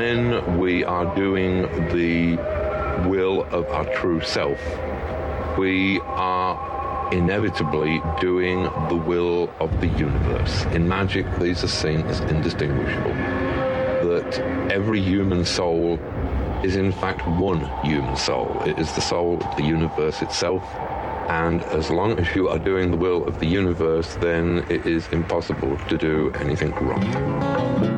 when we are doing the will of our true self, we are inevitably doing the will of the universe. In magic, these are seen as indistinguishable. That every human soul is in fact one human soul. It is the soul of the universe itself. And as long as you are doing the will of the universe, then it is impossible to do anything wrong.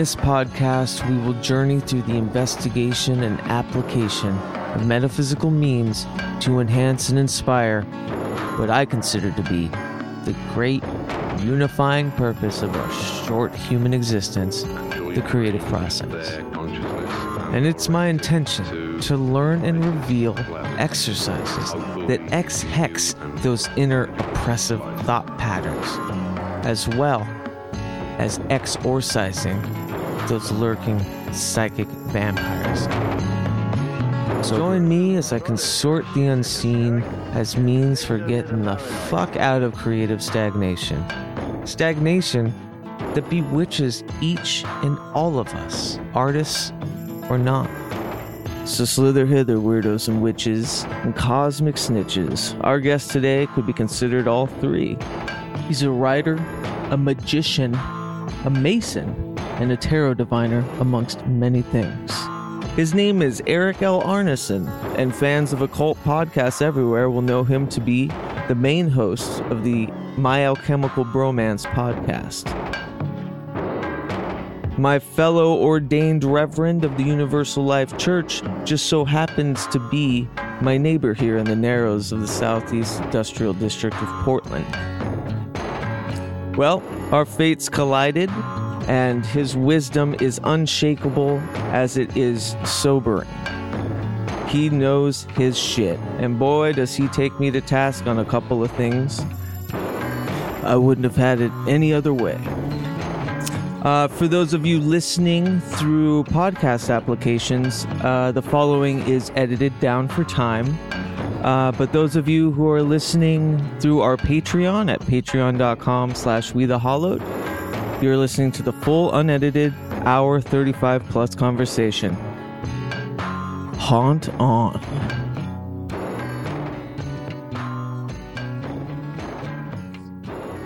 This podcast, we will journey through the investigation and application of metaphysical means to enhance and inspire what I consider to be the great unifying purpose of our short human existence, the creative process. And it's my intention to learn and reveal exercises that X hex those inner oppressive thought patterns, as well as exorcising those lurking psychic vampires. So join me as I consort the unseen as means for getting the fuck out of creative stagnation. Stagnation that bewitches each and all of us, artists or not. So slither hither, weirdos and witches, and cosmic snitches. Our guest today could be considered all three. He's a writer, a magician, a mason, and a tarot diviner, amongst many things. His name is Eric L. Arneson, and fans of occult podcasts everywhere will know him to be the main host of the My Alchemical Bromance podcast. My fellow ordained reverend of the Universal Life Church just so happens to be my neighbor here in the Narrows of the Southeast Industrial District of Portland. Well, our fates collided, and his wisdom is unshakable as it is sobering. He knows his shit, and boy, does he take me to task on a couple of things. I wouldn't have had it any other way. Uh, for those of you listening through podcast applications, uh, the following is edited down for time. Uh, but those of you who are listening through our Patreon at patreon.com slash we the hollowed, you're listening to the full unedited hour 35 plus conversation. Haunt on.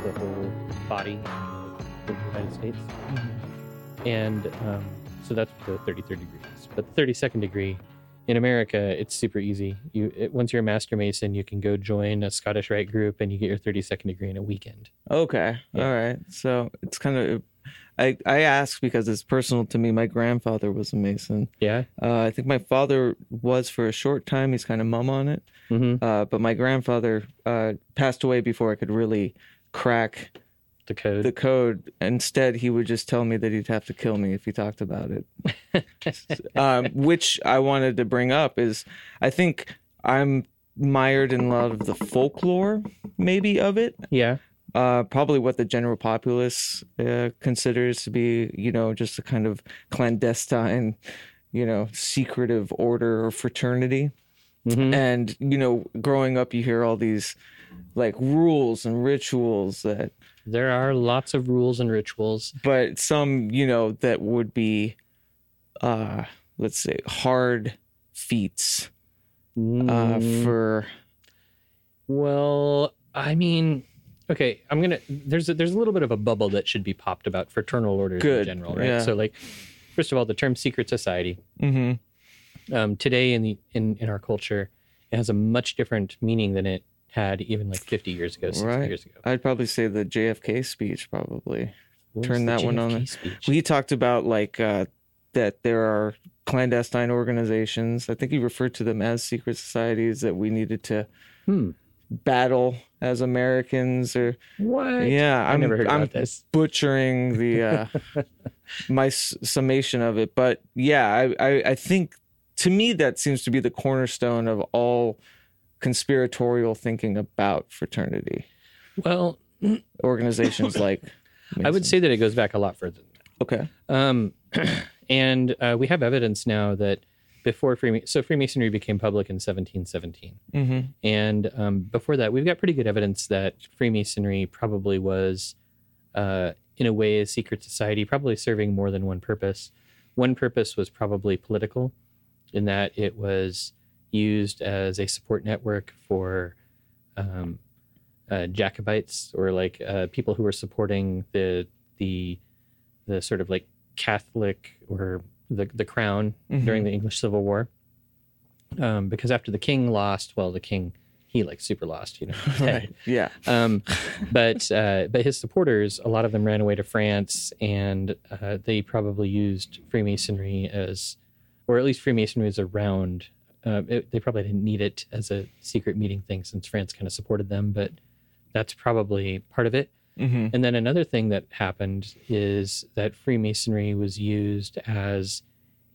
the whole body of the United States. And um, so that's the 33rd degree. But the 32nd degree in America, it's super easy. You it, once you're a master mason, you can go join a Scottish Rite group, and you get your 32nd degree in a weekend. Okay. Yeah. All right. So it's kind of. I, I ask because it's personal to me. My grandfather was a Mason. Yeah. Uh, I think my father was for a short time. He's kind of mum on it. Mm-hmm. Uh, but my grandfather uh, passed away before I could really crack The code. the code. Instead, he would just tell me that he'd have to kill me if he talked about it. um, which I wanted to bring up is I think I'm mired in a lot of the folklore, maybe of it. yeah. Uh, probably what the general populace uh, considers to be, you know, just a kind of clandestine, you know, secretive order or fraternity. hmm And, you know, growing up, you hear all these like rules and rituals that, There are lots of rules and rituals. but some, you know, that would be, uh, let's say, hard feats uh, Mm, for Well, I mean, okay, I'm gonna. There's a, there's a little bit of a bubble that should be popped about fraternal orders Good, in general, right? yeah. So, like, first of all, the term secret society Mm-hmm. um, today in the in in our culture, it has a much different meaning than it had even like 50 years ago, 60 Right. years ago. I'd probably say the JFK speech, probably. What Turn that one on the- Speech? We talked about like uh, that there are clandestine organizations. I think he referred to them as secret societies that we needed to hmm. battle as Americans. Or What? yeah, I'm never heard I'm butchering the uh, my s- summation of it, but yeah, I, I I think to me that seems to be the cornerstone of all conspiratorial thinking about fraternity Well, organizations like. I would say that it goes back a lot further. okay. Um, and uh, we have evidence now that before Freemasonry, so Freemasonry became public in 1717. Mm-hmm. And um, before that, we've got pretty good evidence that Freemasonry probably was, uh, in a way, a secret society, probably serving more than one purpose. One purpose was probably political, in that it was used as a support network for um, uh, Jacobites or like uh, people who were supporting the the the sort of like Catholic or the the crown Mhm. during the English Civil War. Um, because after the king lost, well, the king he like super lost, you know. Right. Yeah. Um, but uh, but his supporters, a lot of them ran away to France, and uh, they probably used Freemasonry as, or at least Freemasonry was around. Uh, it, they probably didn't need it as a secret meeting thing since France kind of supported them, but that's probably part of it. Mm-hmm. And then another thing that happened is that Freemasonry was used as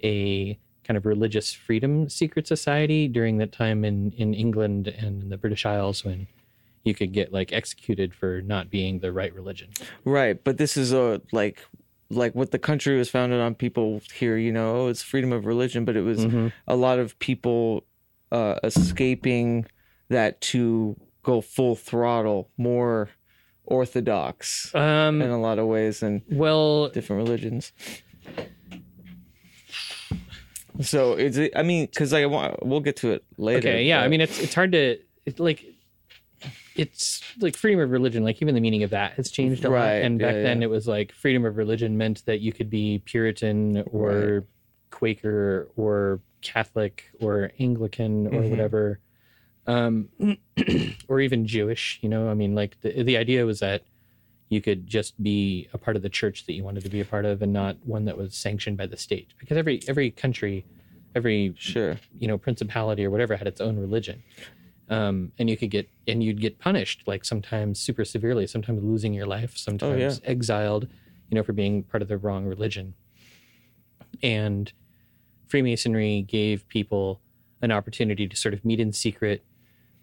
a kind of religious freedom secret society during that time in, in England and in the British Isles when you could get like executed for not being the right religion. Right, but this is a like like what the country was founded on. People here, you know, oh, it's freedom of religion, but it was Mhm. a lot of people uh, escaping that to go full throttle, more orthodox Um, in a lot of ways and well, different religions. So it's I mean because I want we'll get to it later. okay, yeah. I mean, it's it's hard to like. It's like freedom of religion. Like even the meaning of that has changed a lot. Right, And back yeah, then, yeah. it was like freedom of religion meant that you could be Puritan or Right. Quaker or Catholic or Anglican or Mhm. whatever, um, or even Jewish. You know, I mean, like the the idea was that you could just be a part of the church that you wanted to be a part of, and not one that was sanctioned by the state. Because every every country, every sure. you know principality or whatever had its own religion um, and you could get and you'd get punished like sometimes super severely sometimes losing your life sometimes exiled you know for being part of the wrong religion. And freemasonry gave people an opportunity to sort of meet in secret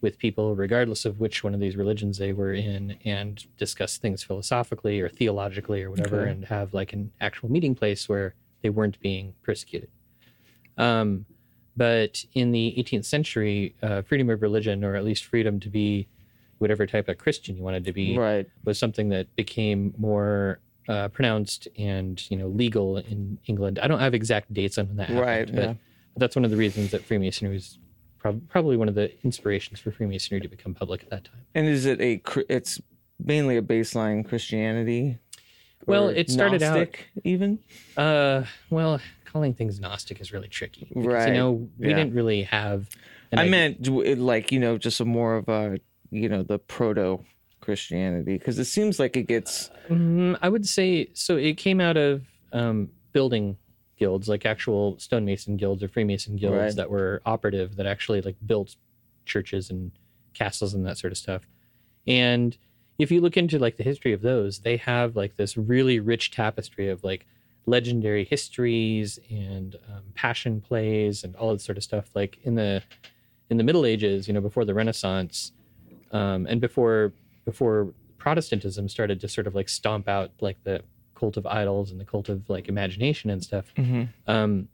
with people regardless of which one of these religions they were in and discuss things philosophically or theologically or whatever Okay. and have like an actual meeting place where they weren't being persecuted. Um, but in the 18th century, uh, freedom of religion, or at least freedom to be whatever type of Christian you wanted to be, Right. was something that became more uh, pronounced and you know legal in England. I don't have exact dates on when that happened, Right, but yeah. that's one of the reasons that Freemasonry was prob- probably one of the inspirations for Freemasonry to become public at that time. And is it a it's mainly a baseline Christianity? Well, it started out- even. Uh, well, calling things Gnostic is really tricky, because, Right, You know, we yeah. didn't really have. I idea- meant like you know just a more of a you know the proto Christianity because it seems like it gets Mm, I would say so. It came out of um, building guilds, like actual stonemason guilds or Freemason guilds Right. that were operative, that actually like built churches and castles and that sort of stuff. And if you look into like the history of those, they have like this really rich tapestry of like legendary histories and um, passion plays and all that sort of stuff. Like in the in the Middle Ages, you know, before the Renaissance, um, and before before Protestantism started to sort of like stomp out like the cult of idols and the cult of like imagination and stuff. Um,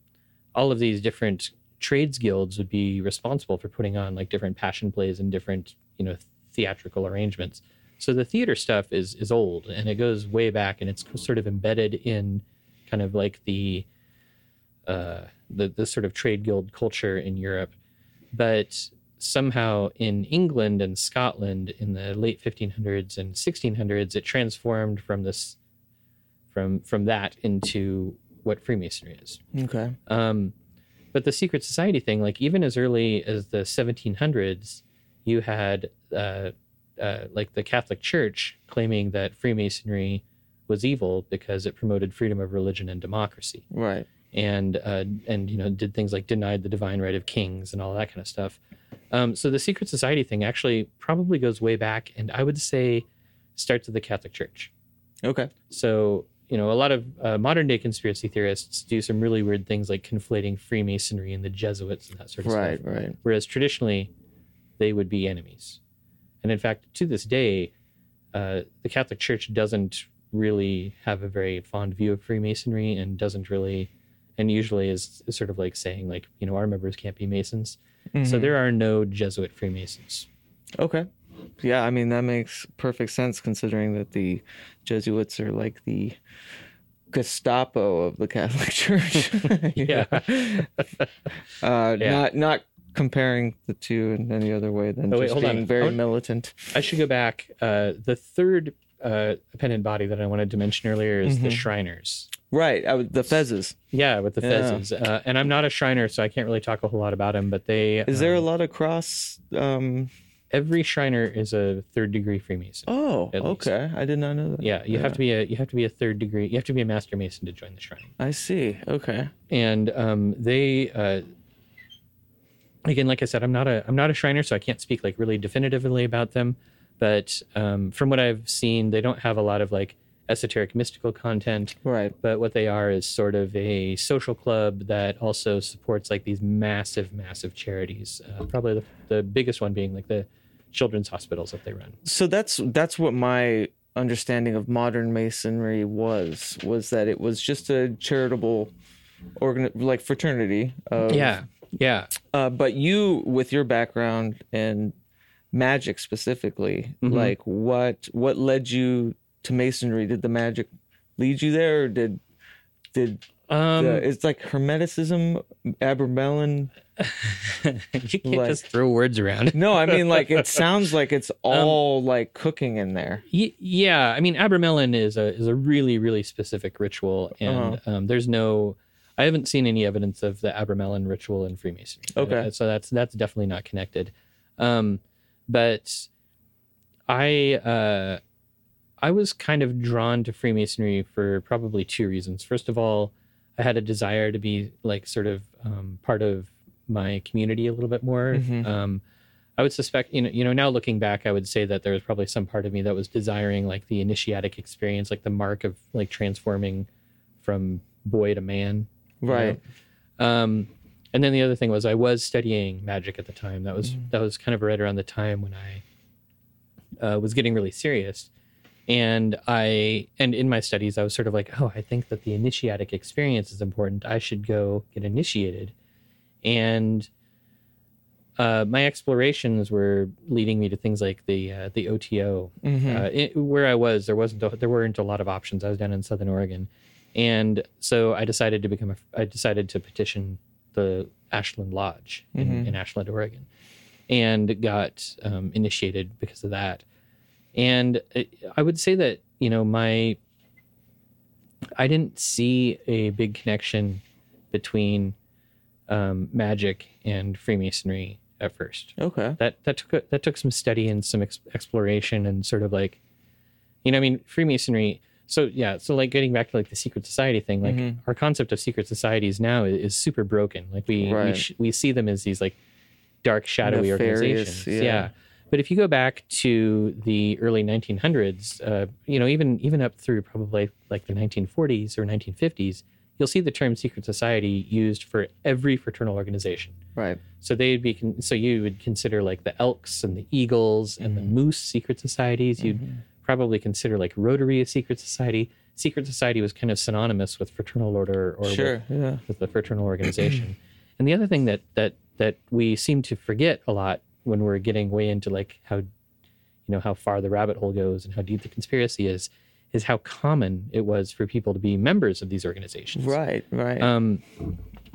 all of these different trades guilds would be responsible for putting on like different passion plays and different you know theatrical arrangements. So the theater stuff is is old and it goes way back and it's sort of embedded in kind of like the uh, the the sort of trade guild culture in Europe. But somehow in England and Scotland in the late 1500s and 1600s, it transformed from this from from that into what Freemasonry is. Okay. Um, but the secret society thing, like even as early as the 1700s, you had uh, uh, like the Catholic Church claiming that Freemasonry was evil because it promoted freedom of religion and democracy, Right. and uh, and you know did things like denied the divine right of kings and all that kind of stuff. Um, so the secret society thing actually probably goes way back, and I would say starts with the Catholic Church. Okay. So, you know, a lot of uh, modern day conspiracy theorists do some really weird things like conflating Freemasonry and the Jesuits and that sort of Right. stuff. Right. Right. Whereas traditionally, they would be enemies. And in fact, to this day, uh, the Catholic Church doesn't really have a very fond view of Freemasonry and doesn't really, and usually is, is sort of like saying, like, you know, our members can't be Masons. So Mhm. there are no Jesuit Freemasons. Okay. Yeah, I mean that makes perfect sense considering that the Jesuits are like the Gestapo of the Catholic Church. Yeah. Uh, Yeah. Not not comparing the two in any other way than Oh, wait, just hold on. being very I militant. I should go back. Uh, the third uh, appendant body that I wanted to mention earlier is the Mhm. Shriners. Right. Would- the fezzes. Yeah, with the Yeah. fezzes. Uh, and I'm not a Shriner, so I can't really talk a whole lot about them. But they Is there a um, lot of cross? Um, every Shriner is a third degree Freemason. oh, okay. I did not know that. Yeah, you have to be a you have to be a third degree. You have to be a Master Mason to join the Shrine. I see. Okay. And um, they uh, again, like I said, I'm not a I'm not a Shriner, so I can't speak like really definitively about them. But um, from what I've seen, they don't have a lot of like esoteric mystical content. Right. but what they are is sort of a social club that also supports like these massive massive charities uh, probably the, the biggest one being like the children's hospitals that they run so that's that's what my understanding of modern masonry was was that it was just a charitable organ like fraternity of, yeah yeah uh, but you with your background and magic specifically Mhm. like what what led you to masonry did the magic lead you there or did did um the, it's like hermeticism abramelin you can't like- just throw words around no i mean like it sounds like it's all like cooking in there Y- yeah i mean abramelin is a is a really really specific ritual and Uh-huh. um, there's no i haven't seen any evidence of the abramelin ritual in freemasonry Okay. Uh, so that's that's definitely not connected um but i uh i was kind of drawn to freemasonry for probably two reasons first of all i had a desire to be like sort of um, part of my community a little bit more Mhm. um I would suspect, you know, you know, now looking back, I would say that there was probably some part of me that was desiring like the initiatic experience, like the mark of like transforming from boy to man. you know? right Um, and then the other thing was I was studying magic at the time. That was that was kind of right around the time when I uh, was getting really serious. And I and in my studies, I was sort of like, oh, I think that the initiatic experience is important. I should go get initiated. And uh, my explorations were leading me to things like the uh, the OTO, Mhm. uh, it, where I was, there wasn't a, there weren't a lot of options. I was down in Southern Oregon, and so I decided to become a. I decided to petition the Ashland Lodge in, Mhm. in Ashland, Oregon, and got um, initiated because of that. And it, I would say that you know my. I didn't see a big connection between um, magic and Freemasonry at first okay that that took a, that took some study and some ex- exploration and sort of like you know i mean freemasonry so yeah so like getting back to like the secret society thing like Mhm. our concept of secret societies now is, is super broken like we we, sh- we see them as these like dark shadowy Nefarious, organizations yeah. yeah. but if you go back to the early 1900s uh, you know even even up through probably like the 1940s or 1950s you'll see the term secret society used for every fraternal organization right so they'd be con- so you would consider like the Elks and the Eagles and the Mm-hmm. Moose secret societies. You'd probably consider like Rotary a secret society. Secret society was kind of synonymous with fraternal order or sure with, yeah with the fraternal organization. and the other thing that that that we seem to forget a lot when we're getting way into like how you know how far the rabbit hole goes and how deep the conspiracy is is how common it was for people to be members of these organizations right right um,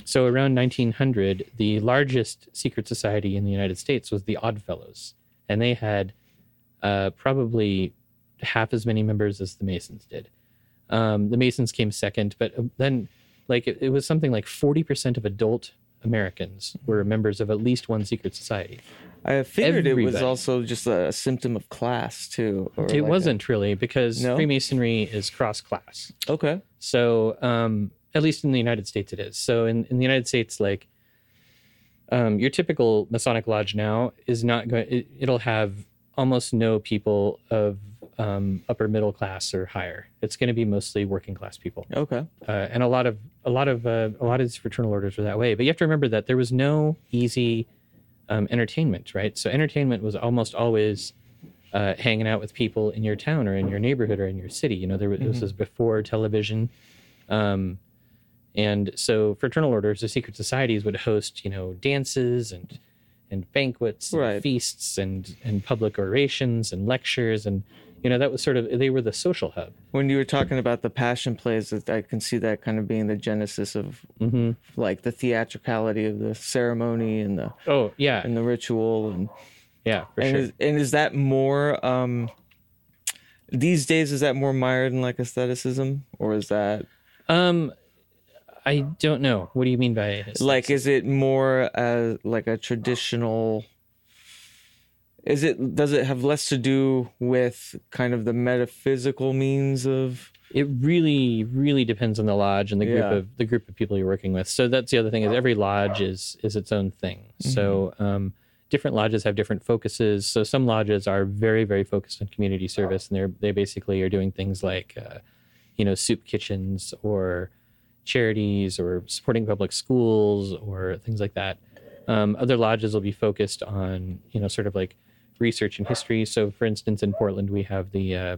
so around 1900, the largest secret society in the United States was the Odd Fellows, and they had uh, probably half as many members as the Masons did. Um, the Masons came second, but uh, then, like, it, it was something like 40% of adult Americans were members of at least one secret society. I figured it was also just a symptom of class too. or it like wasn't really because No? Freemasonry is cross class. okay. So, um, at least in the United States, it is. So, in, in the United States, like um, your typical Masonic lodge now is not going. It, it'll have almost no people of um, upper middle class or higher. It's going to be mostly working class people, Okay. uh, and a lot of a lot of uh, a lot of these fraternal orders were that way. But you have to remember that there was no easy um, entertainment, right? So entertainment was almost always uh, hanging out with people in your town or in your neighborhood or in your city. You know, there was, this was before television, um, and so fraternal orders, the secret societies, would host you know dances and and banquets, and feasts, and and public orations and lectures, and you know that was sort of they were the social hub. When you were talking about the passion plays, that I can see that kind of being the genesis of hmm like the theatricality of the ceremony and the Oh yeah, and the ritual and yeah, for and sure. is, and is that more um these days is that more mired in like aestheticism or is that Um, I don't know. What do you mean by like is it more as like a traditional is it does it have less to do with kind of the metaphysical means of It really, really depends on the lodge and the group Yeah. of the group of people you're working with. So that's the other thing is every lodge is is its own thing. So um, different lodges have different focuses. So some lodges are very, very focused on community service, and they're they basically are doing things like, uh, you know, soup kitchens or charities or supporting public schools or things like that. Um, other lodges will be focused on, you know, sort of like research and history. So, for instance, in Portland, we have the uh,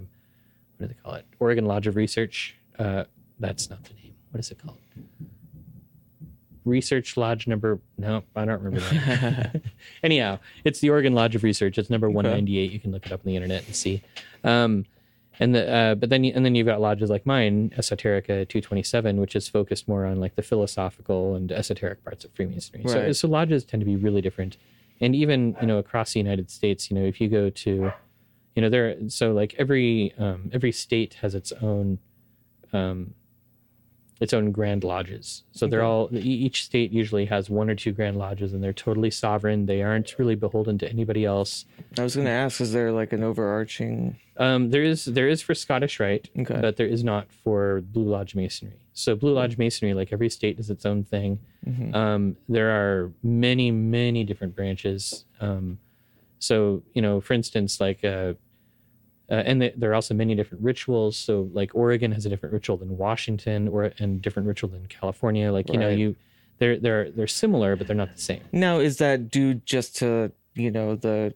what do they call it? Oregon Lodge of Research. Uh, that's not the name. What is it called? Research Lodge number. No, I don't remember that. Anyhow, it's the Oregon Lodge of Research. It's number one ninety eight. You can look it up on the internet and see. Um, and the uh, but then and then you've got lodges like mine, Esoterica two twenty seven, which is focused more on like the philosophical and esoteric parts of Freemasonry. So so lodges tend to be really different, and even you know across the United States, you know if you go to you know there so like every um, every state has its own um, its own grand lodges. So they're all each state usually has one or two grand lodges and they're totally sovereign. They aren't really beholden to anybody else. I was going to ask is there like an overarching um, there is there is for scottish rite Okay. but there is not for blue lodge masonry. So blue lodge masonry like every state is its own thing. Um, there are many many different branches. Um, so you know for instance like uh, uh, and th- there are also many different rituals so like oregon has a different ritual than washington or and different ritual than california like you know you they're they're they're similar but they're not the same Now, is that due just to you know the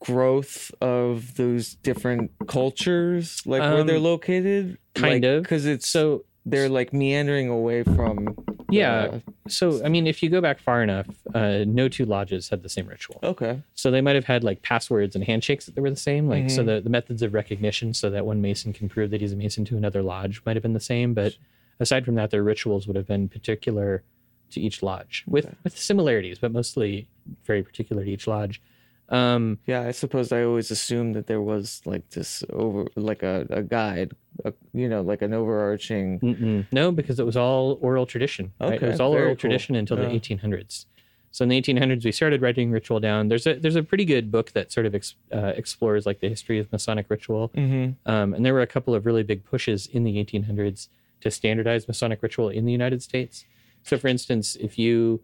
growth of those different cultures, like where they're Um, located? kind of. because it's so they're like meandering away from. yeah so i mean if you go back far enough uh, no two lodges had the same ritual okay. So they might have had like passwords and handshakes that were the same. Like so Mhm. the, the methods of recognition so that one Mason can prove that he's a Mason to another lodge might have been the same. But aside from that, their rituals would have been particular to each lodge with, Okay. with similarities, but mostly very particular to each lodge. Um, Yeah, I suppose I always assumed that there was like this over, like a, a guide, a, you know, like an overarching. mm-mm. no, because it was all oral tradition. Right? It was all oral cool. tradition until Yeah. the 1800s. So in the 1800s, we started writing ritual down. There's a there's a pretty good book that sort of ex, uh, explores like the history of Masonic ritual. Mm-hmm. Um, and there were a couple of really big pushes in the 1800s to standardize Masonic ritual in the United States. So, for instance, if you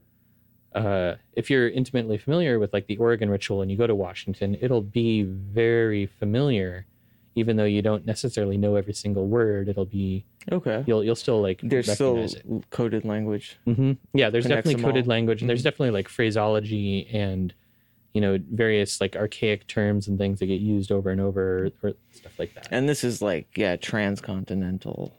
uh, if you're intimately familiar with like the Oregon ritual and you go to Washington, it'll be very familiar, even though you don't necessarily know every single word. It'll be Okay. you'll you'll still like There's still it. coded language. hmm Yeah, there's connects definitely coded all. language, and there's Mhm. definitely like phraseology and you know various like archaic terms and things that get used over and over or stuff like that. And this is like, yeah, transcontinental.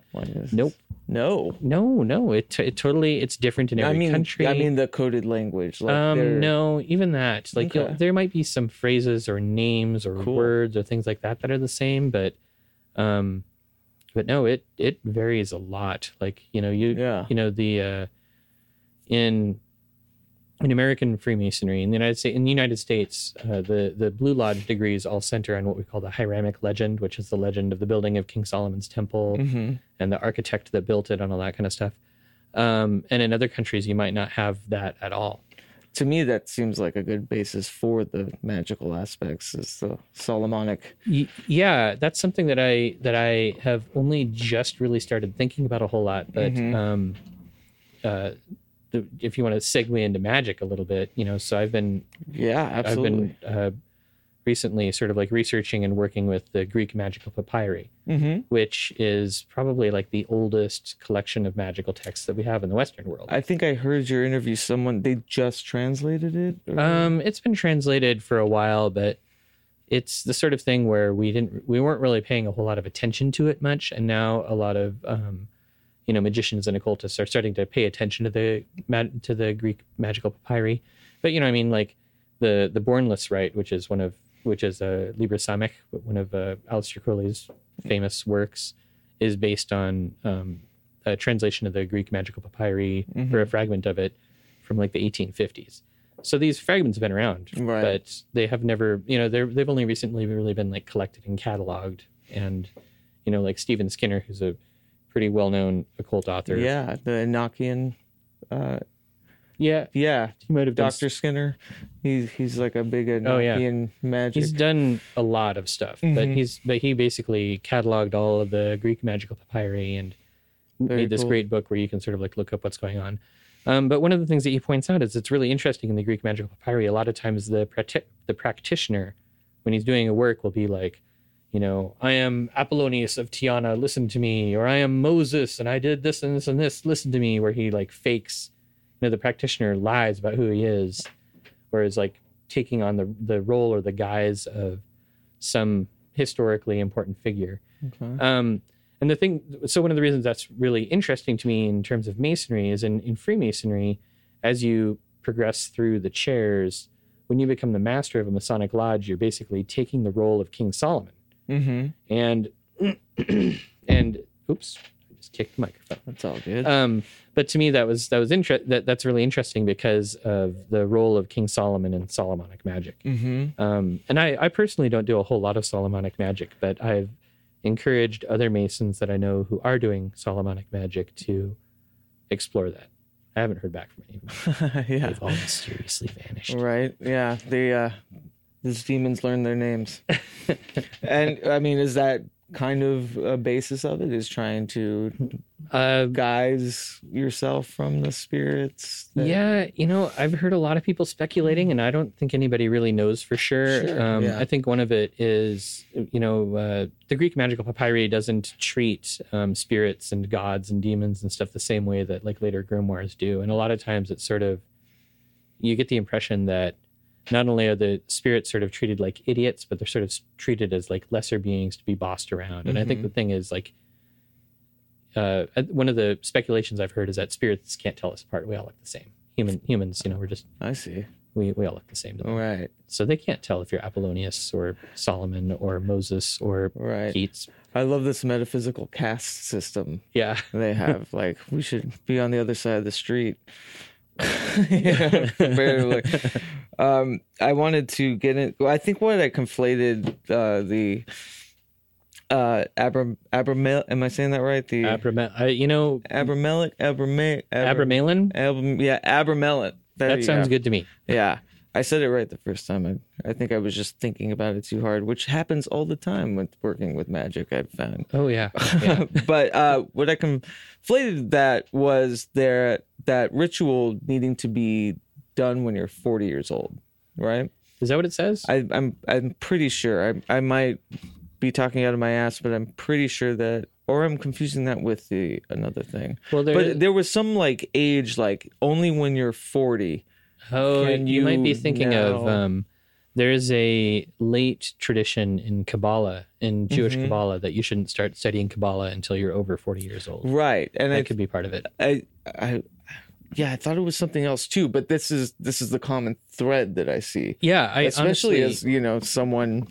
Nope. No. No, no, it, it totally it's different in I every mean, country. I mean the coded language. Like they're- um, no, even that. Like Okay. there might be some phrases or names or Cool. words or things like that that are the same, but um, but no, it it varies a lot. Like you know you Yeah. you know the uh, in in American Freemasonry in the United States, in the United States, uh, the the Blue Lodge degrees all center on what we call the Hiramic legend, which is the legend of the building of King Solomon's temple Mm-hmm. and the architect that built it and all that kind of stuff. Um, and in other countries, you might not have that at all. To me, that seems like a good basis for the magical aspects. Is the Solomonic? Y- yeah, that's something that I that I have only just really started thinking about a whole lot. But Mhm. um, uh, the, if you want to segue into magic a little bit, you know, so I've been Yeah, absolutely. I've been uh, recently sort of like researching and working with the Greek magical papyri, mm-hmm. which is probably like the oldest collection of magical texts that we have in the Western world. I think I heard your interview. Someone they just translated it. or- Um, it's been translated for a while, but it's the sort of thing where we didn't we weren't really paying a whole lot of attention to it much, and now a lot of um, you know magicians and occultists are starting to pay attention to the to the Greek magical papyri. But you know, I mean, like the the Bornless Rite, which is one of which is a uh, Liber Samech, one of uh, Aleister Crowley's famous works, is based on um, a translation of the Greek magical papyri or a fragment of it from like the 1850s. So these fragments have been around, Right. but they have never, you know, they're they've only recently really been like collected and cataloged, and you know, like Stephen Skinner, who's a pretty well-known occult author. yeah, the Enochian. Uh, yeah, yeah, he might have. Doctor Skinner. He's he's like a big Oh, yeah. Magic. He's done a lot of stuff, but Mhm. he's but he basically cataloged all of the Greek magical papyri and Very made this cool. great book where you can sort of like look up what's going on. Um, but one of the things that he points out is it's really interesting in the Greek magical papyri. A lot of times the practi- the practitioner, when he's doing a work, will be like, you know, I am Apollonius of Tyana, listen to me, or I am Moses and I did this and this and this, listen to me, where he like fakes, you know, the practitioner lies about who he is, or is like taking on the the role or the guise of some historically important figure. Okay. Um, and the thing, so one of the reasons that's really interesting to me in terms of masonry is in, in Freemasonry, as you progress through the chairs, when you become the master of a Masonic lodge, you're basically taking the role of King Solomon. Mm-hmm. And, and, oops, I just kicked the microphone. That's all good. Um, but to me, that was that was inter- that that's really interesting because of the role of King Solomon in Solomonic magic. mm-hmm. Um, and I, I personally don't do a whole lot of Solomonic magic, but I've encouraged other Masons that I know who are doing Solomonic magic to explore that. I haven't heard back from any of them. yeah. They've all mysteriously vanished. Right. Yeah. The uh these demons learn their names. and I mean, is that kind of a basis of it? Is trying to Uh, guise yourself from the spirits? that- yeah, you know, I've heard a lot of people speculating, and I don't think anybody really knows for sure. Sure, um, yeah. I think one of it is, you know, uh, the Greek magical papyri doesn't treat um, spirits and gods and demons and stuff the same way that like later grimoires do, and a lot of times it's sort of you get the impression that not only are the spirits sort of treated like idiots, but they're sort of treated as like lesser beings to be bossed around. And I think Mhm. the thing is like uh, one of the speculations I've heard is that spirits can't tell us apart. We all look the same. Human humans, you know, we're just I see. we, we all look the same. To them. Right. So they can't tell if you're Apollonius or Solomon or Moses or Right. Keats. I love this metaphysical caste system Yeah. they have. like we should be on the other side of the street. yeah, comparatively. Um, I wanted to get in. I think what I conflated uh, the uh Abram Abramel. Am I saying that right? The Abrama- I, you know, Abramelic Abrame Abram, Abramelin? Abram, yeah Abramelin. That sounds go. good to me. Yeah. I said it right the first time. I, I think I was just thinking about it too hard, which happens all the time with working with magic, I've found. Oh, yeah. yeah. but uh, what I conflated that was there that ritual needing to be done when you're 40 years old, right? Is that what it says? I, I'm I'm pretty sure. I I might be talking out of my ass, but I'm pretty sure that, or I'm confusing that with the another thing. well, there, But there was some like age, like only when you're 40. Oh, can you, might be thinking of um, there's a late tradition in Kabbalah, in Jewish Mhm. Kabbalah, that you shouldn't start studying Kabbalah until you're over 40 years old. Right, and I could be part of it. I, I, yeah, I thought it was something else too. But this is this is the common thread that I see, Yeah, I especially honestly, as you know someone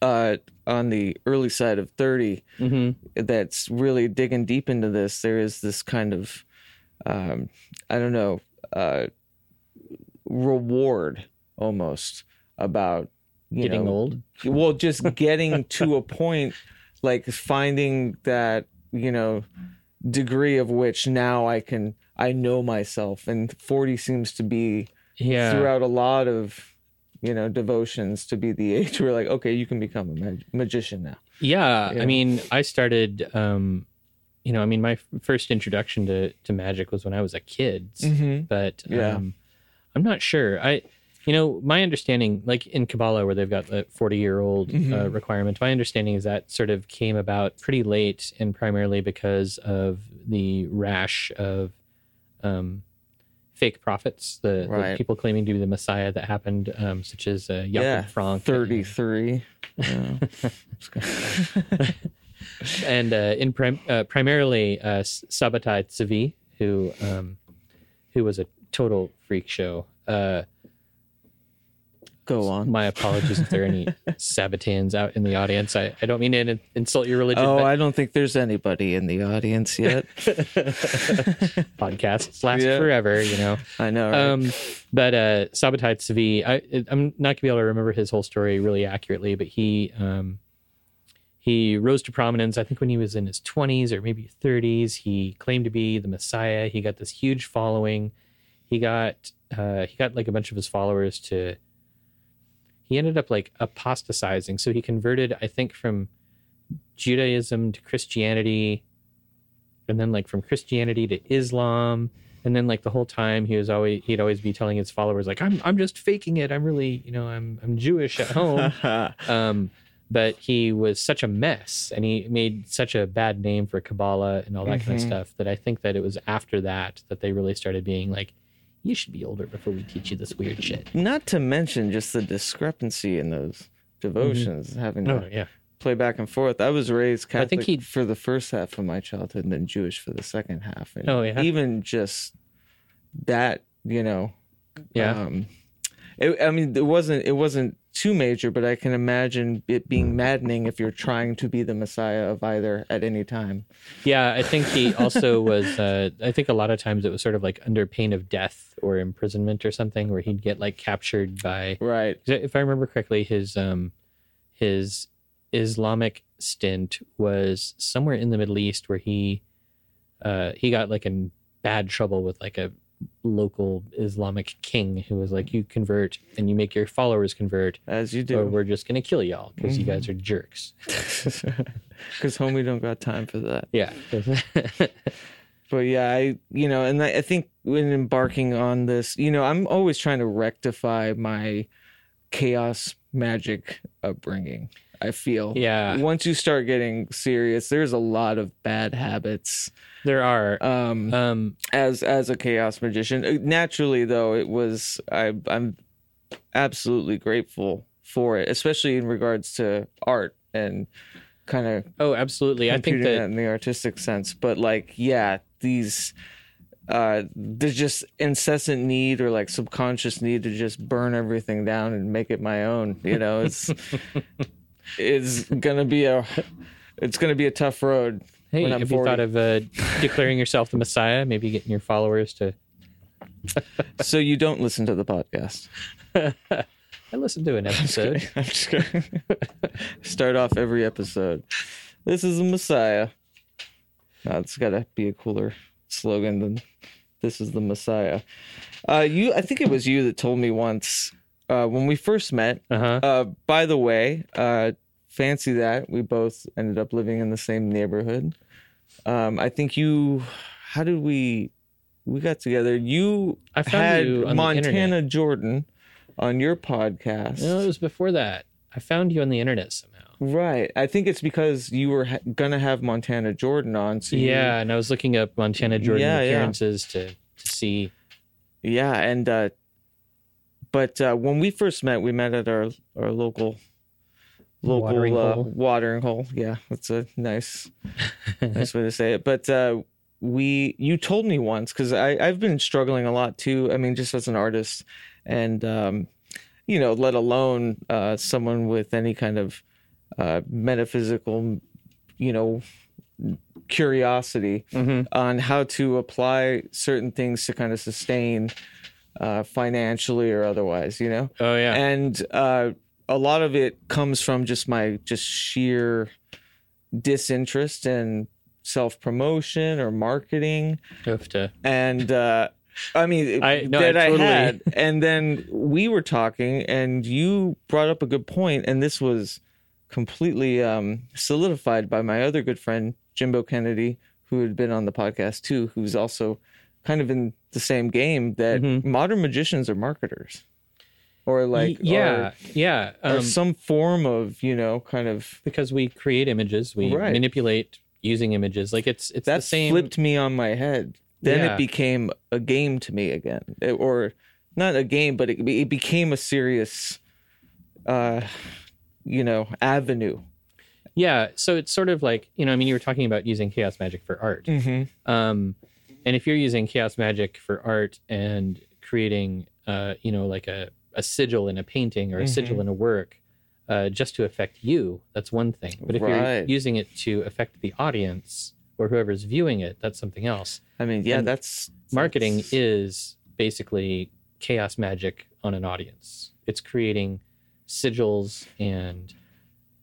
uh, on the early side of thirty Mhm. that's really digging deep into this. There is this kind of um, I don't know, uh, reward almost about you Getting know, old. well just getting to a point like finding that you know degree of which now i can i know myself and 40 seems to be Yeah. throughout a lot of you know devotions to be the age where like okay you can become a mag- magician now Yeah, Yeah. I mean, I started. Um, you know, I mean, my f- first introduction to to magic was when I was a kid, mm-hmm. but Yeah. I'm not sure. I, you know, my understanding, like in Kabbalah, where they've got the 40 year old uh, Mhm. requirement, my understanding is that sort of came about pretty late, and primarily because of the rash of um, fake prophets, the, the people claiming to be the Messiah that happened, um, such as uh, Jakob yeah Frank, 33 yeah. and uh, in prim- uh, primarily uh, S- Sabbatai Zevi, who um, who was a total freak show. Uh, go on my apologies if there are any Sabbateans out in the audience. I, I don't mean to insult your religion. oh but i don't think there's anybody in the audience yet podcasts last Yeah. forever, you know. i know right? Um, but uh, Sabbatai Zevi, I, I'm not gonna be able to remember his whole story really accurately, but he um, he rose to prominence. I think when he was in his 20s or maybe 30s, he claimed to be the Messiah. He got this huge following. He got uh, he got like a bunch of his followers to. He ended up like apostatizing, so he converted, I think, from Judaism to Christianity, and then like from Christianity to Islam and then like the whole time he was always he'd always be telling his followers like i'm i'm just faking it i'm really you know i'm i'm jewish at home um but he was such a mess and he made such a bad name for kabbalah and all that kind of Mhm. stuff that i think that it was after that that they really started being like you should be older before we teach you this weird shit Not to mention just the discrepancy in those devotions, having to oh yeah play back and forth. I was raised I Catholic think he'd- for the first half of my childhood and then Jewish for the second half. And Oh, yeah? Even just that, you know. yeah Um, it, I mean, it wasn't it wasn't too major, but I can imagine it being maddening if you're trying to be the Messiah of either at any time. Yeah, I think he also was. Uh, I think a lot of times it was sort of like under pain of death or imprisonment or something, where he'd get like captured by. Right. If I remember correctly, his um, his Islamic stint was somewhere in the Middle East, where he uh, he got like in bad trouble with like a local Islamic king who was like, "You convert and you make your followers convert, As you do, or we're just gonna kill y'all because you mm-hmm. guys are jerks." Because homie don't got time for that. Yeah. but yeah i you know and I, I think when embarking on this you know i'm always trying to rectify my chaos magic upbringing i feel yeah. once you start getting serious there's a lot of bad habits There are. um Um, as as a chaos magician Uh, naturally though it was i i'm absolutely grateful for it especially in regards to art and kind of oh, absolutely. I think computing that in the artistic sense but like yeah these uh there's just incessant need or like subconscious need to just burn everything down and make it my own you know it's it's gonna be a it's gonna be a tough road Hey, I'm have you thought of uh, declaring yourself the Messiah? Maybe getting your followers to. so you don't listen to the podcast I listen to an episode. I'm just kidding. start off every episode this is a messiah no, it's gotta be a cooler slogan than this is the messiah uh you i think it was you that told me once uh when we first met Uh huh. uh by the way uh fancy that we both ended up living in the same neighborhood um i think you how did we we got together you I found had you on montana jordan on your podcast No, it was before that. I found you on the internet somehow. Right. I think it's because you were ha- gonna have Montana Jordan on. So you- Yeah, and I was looking up Montana Jordan Yeah, yeah. appearances to to see. yeah, and uh, but uh, when we first met, we met at our our local local Watering uh, hole. watering hole. Yeah, that's a nice nice way to say it. But uh, we you told me once because I I've been struggling a lot too. I mean, just as an artist, and um, you know, let alone uh, someone with any kind of uh, metaphysical, you know, curiosity Mhm. on how to apply certain things to kind of sustain uh, financially or otherwise, you know? Oh yeah. And uh, a lot of it comes from just my just sheer disinterest in self promotion or marketing. Oof to- And uh, I mean, I- no, that I I, totally- had. And then we were talking, and you brought up a good point, and this was completely um, solidified by my other good friend Jimbo Kennedy, who had been on the podcast too, who's also kind of in the same game that Mhm. modern magicians are marketers, or like yeah, are- yeah. or Um, some form of you know kind of because we create images, we Right. manipulate using images. Like it's it's that the same. flipped me on my head. Then Yeah. it became a game to me again, It- or not a game, but it, it became a serious, uh, you know, avenue. Yeah, so it's sort of like you know, I mean, you were talking about using chaos magic for art. Mm-hmm. Um, and if you're using chaos magic for art and creating, uh, you know, like a, a sigil in a painting or a sigil Mhm. in a work, uh, just to affect you, that's one thing. But if you're using it to affect the audience or whoever's viewing it, that's something else. I mean, yeah, And that's Marketing that's- is basically chaos magic on an audience. It's creating sigils and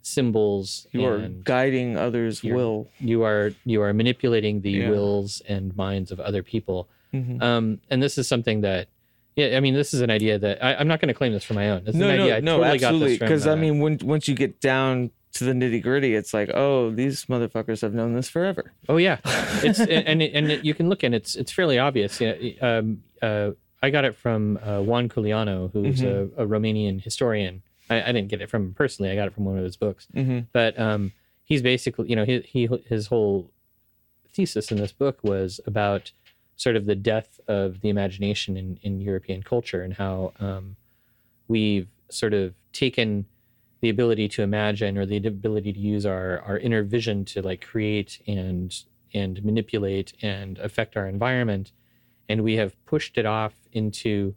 symbols you are guiding others' will. you are you are manipulating the Yeah. wills and minds of other people Mhm. um and this is something that yeah i mean this is an idea that I, i'm not going to claim this for my own this is No, an idea no, i no, totally got absolutely. Because uh, I mean, when once you get down to the nitty gritty, it's like, oh, these motherfuckers have known this forever. oh yeah it's and it, and it, you can look and it's it's fairly obvious yeah um uh i got it from uh, juan Culianu who's Mm-hmm. a, a romanian historian I, I didn't get it from him personally i got it from one of his books Mm-hmm. but um, he's basically, you know, he, he his whole thesis in this book was about sort of the death of the imagination in, in European culture and how um, we've sort of taken the ability to imagine or the ability to use our our inner vision to like create and and manipulate and affect our environment. And we have pushed it off into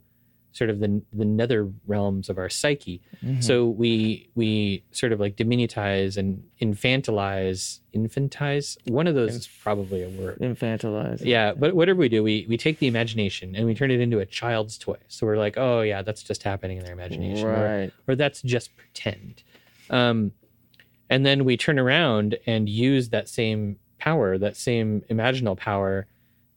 sort of the the nether realms of our psyche Mm-hmm. so we we sort of like diminutize and infantilize infantize one of those is probably a word infantilize. yeah but whatever we do we we take the imagination and we turn it into a child's toy so we're like oh yeah that's just happening in their imagination or, Right. or that's just pretend um and then we turn around and use that same power that same imaginal power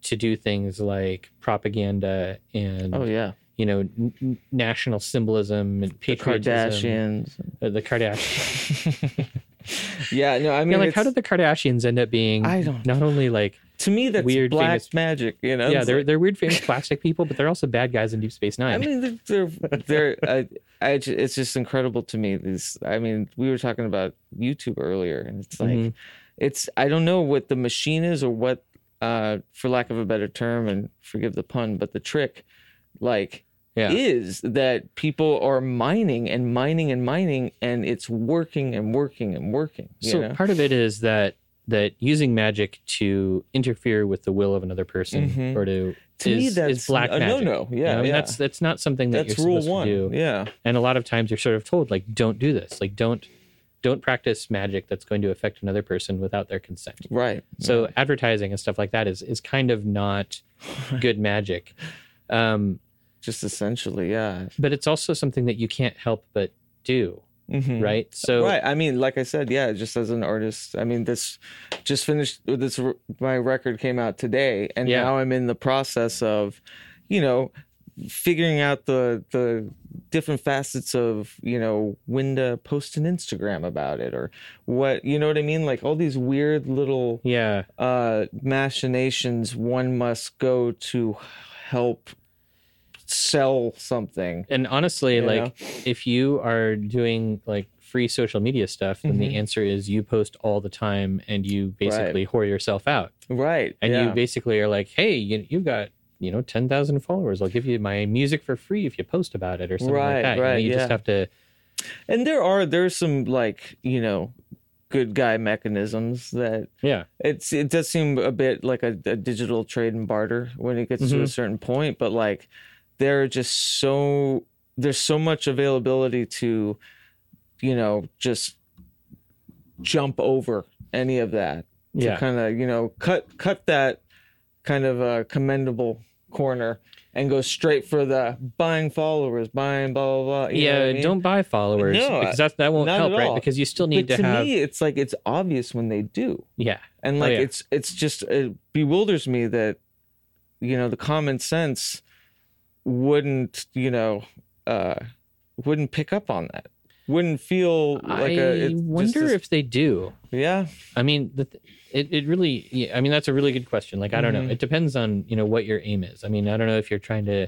to do things like propaganda and Oh yeah. You know n- national symbolism and patriotism. The Kardashians. uh, the Kardashians. yeah. No, I mean, yeah, like how did the Kardashians end up being I don't not only like to me that's weird, black famous- magic. You know. yeah, It's they're like- they're weird famous plastic people, but they're also bad guys in Deep Space Nine. I mean, they're they're, they're I, I, it's just incredible to me. These, I mean, we were talking about YouTube earlier, and it's like, Mhm. it's I don't know what the machine is or what, uh, for lack of a better term, and forgive the pun, but the trick, like, yeah, is that people are mining and mining and mining, and it's working and working and working. You so know? part of it is that that using magic to interfere with the will of another person Mhm. or to to is, me, that's is black a magic. no-no. you Yeah, know? yeah. that's that's not something that that's you're rule supposed one. to do. Yeah. And a lot of times you're sort of told like, don't do this. Like, don't don't practice magic that's going to affect another person without their consent. Right. So advertising and stuff like that is is kind of not good magic. Um, just essentially, yeah. but it's also something that you can't help but do, Mhm. right? So right. I mean, like I said, yeah, just as an artist, I mean, this just finished this, my record came out today, and Yeah. now I'm in the process of, you know, figuring out the the different facets of you know when to post an Instagram about it or what you know what I mean like all these weird little yeah, uh machinations one must go to help sell something and honestly, You like know? if you are doing like free social media stuff, then Mhm. the answer is you post all the time and you basically whore yourself out, right and yeah. you basically are like, hey, you you've got. You know, ten thousand followers. I'll give you my music for free if you post about it or something Right, like that. You know, right, you, just yeah. have to. and there are there's some like you know good guy mechanisms that Yeah, it's it does seem a bit like a, a digital trade and barter when it gets to a Mhm. certain point but like there are just so there's so much availability to you know just jump over any of that Yeah. kind of you know cut cut that kind of uh, commendable corner and go straight for the buying followers, buying blah blah blah. yeah, I mean? don't buy followers No, because that that won't help, right? Because you still need But to, to have me, it's like it's obvious when they do. yeah, and Oh, like yeah. it's it's just it bewilders me that you know the common sense wouldn't you know uh wouldn't pick up on that wouldn't feel like I a it's just wonder if they do. yeah I mean, the, th- it it really. Yeah, I mean, that's a really good question. Like, I don't know. Mhm. It depends on you know what your aim is. I mean, I don't know if you're trying to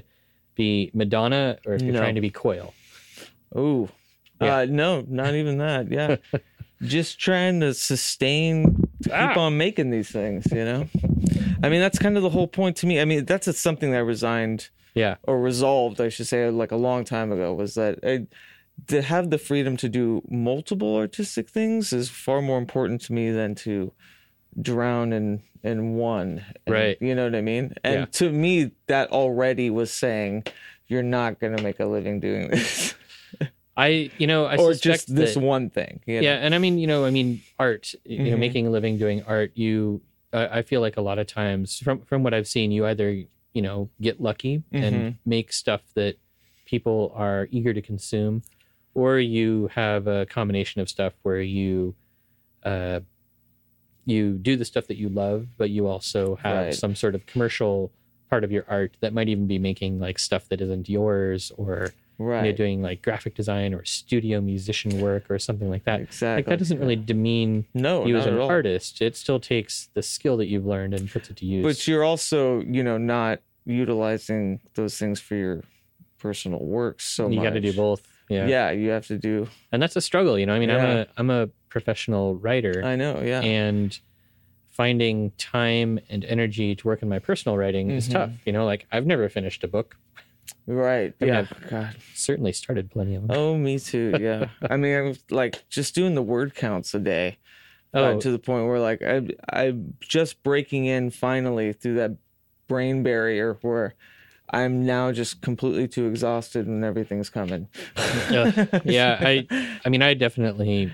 be Madonna or if you're No. trying to be Coil. oh Yeah. uh no not even that yeah just trying to sustain keep Ah. on making these things you know i mean that's kind of the whole point to me i mean that's something that i resigned Yeah, or resolved, I should say, like a long time ago, was that I, to have the freedom to do multiple artistic things is far more important to me than to drown in in one. And, Right. You know what I mean? And Yeah. to me, that already was saying you're not going to make a living doing this, I you know I or just this that- one thing. you know? yeah and i mean you know i mean art you know Mhm. making a living doing art you I i feel like a lot of times from from what i've seen you either you know get lucky and Mhm. make stuff that people are eager to consume or you have a combination of stuff where you uh you do the stuff that you love but you also have Right. some sort of commercial part of your art that might even be making like stuff that isn't yours or Right. you're doing like graphic design or studio musician work or something like that. exactly. Like that doesn't really demean no, you as an artist. It still takes the skill that you've learned and puts it to use. But you're also, you know, not utilizing those things for your personal work so you got to do both. Yeah. Yeah, you have to do. and that's a struggle. You know, I mean, I'm a I'm a professional writer, I know. Yeah. and finding time and energy to work in my personal writing is Mhm. tough. You know, like I've never finished a book. Right. I Yeah. I've- God. Certainly started plenty of them. Oh, me too. Yeah. I mean, I'm like just doing the word counts a day. Oh, uh, to the point where like I I'm just breaking in finally through that brain barrier where I'm now just completely too exhausted and everything's coming. Yeah. yeah. I I mean, I definitely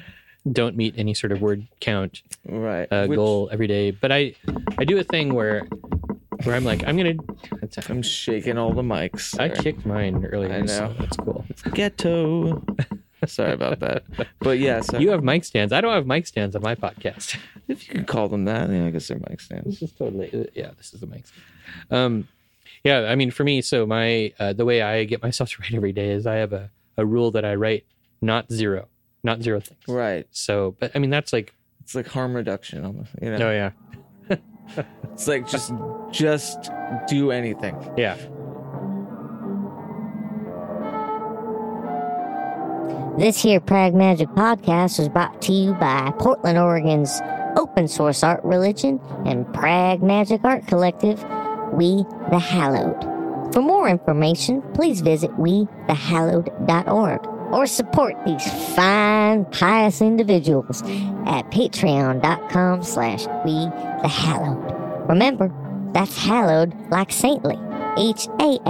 don't meet any sort of word count right. uh, Which- goal every day. But I I do a thing where where I'm like I'm gonna. I'm shaking all the mics. I there. kicked mine earlier. I so know. that's cool. ghetto. Sorry about that. But yeah, so You have mic stands. I don't have mic stands on my podcast. if you could call them that, yeah, I guess they're mic stands. This is totally uh, yeah. This is the mic stand. Um, yeah. I mean, for me, so my uh, the way I get myself to write every day is I have a a rule that I write not zero, not zero things. Right. So, but I mean, that's like It's like harm reduction almost. You know. oh yeah, It's like just just do anything. yeah. This here Prag Magic podcast is brought to you by Portland, Oregon's open source art religion and Prag Magic Art Collective, We the Hallowed. For more information, please visit wethehallowed.org or support these fine, pious individuals at patreon.com slash we the hallowed. Remember, that's hallowed like saintly. H-A-L-L-O-W-E-D.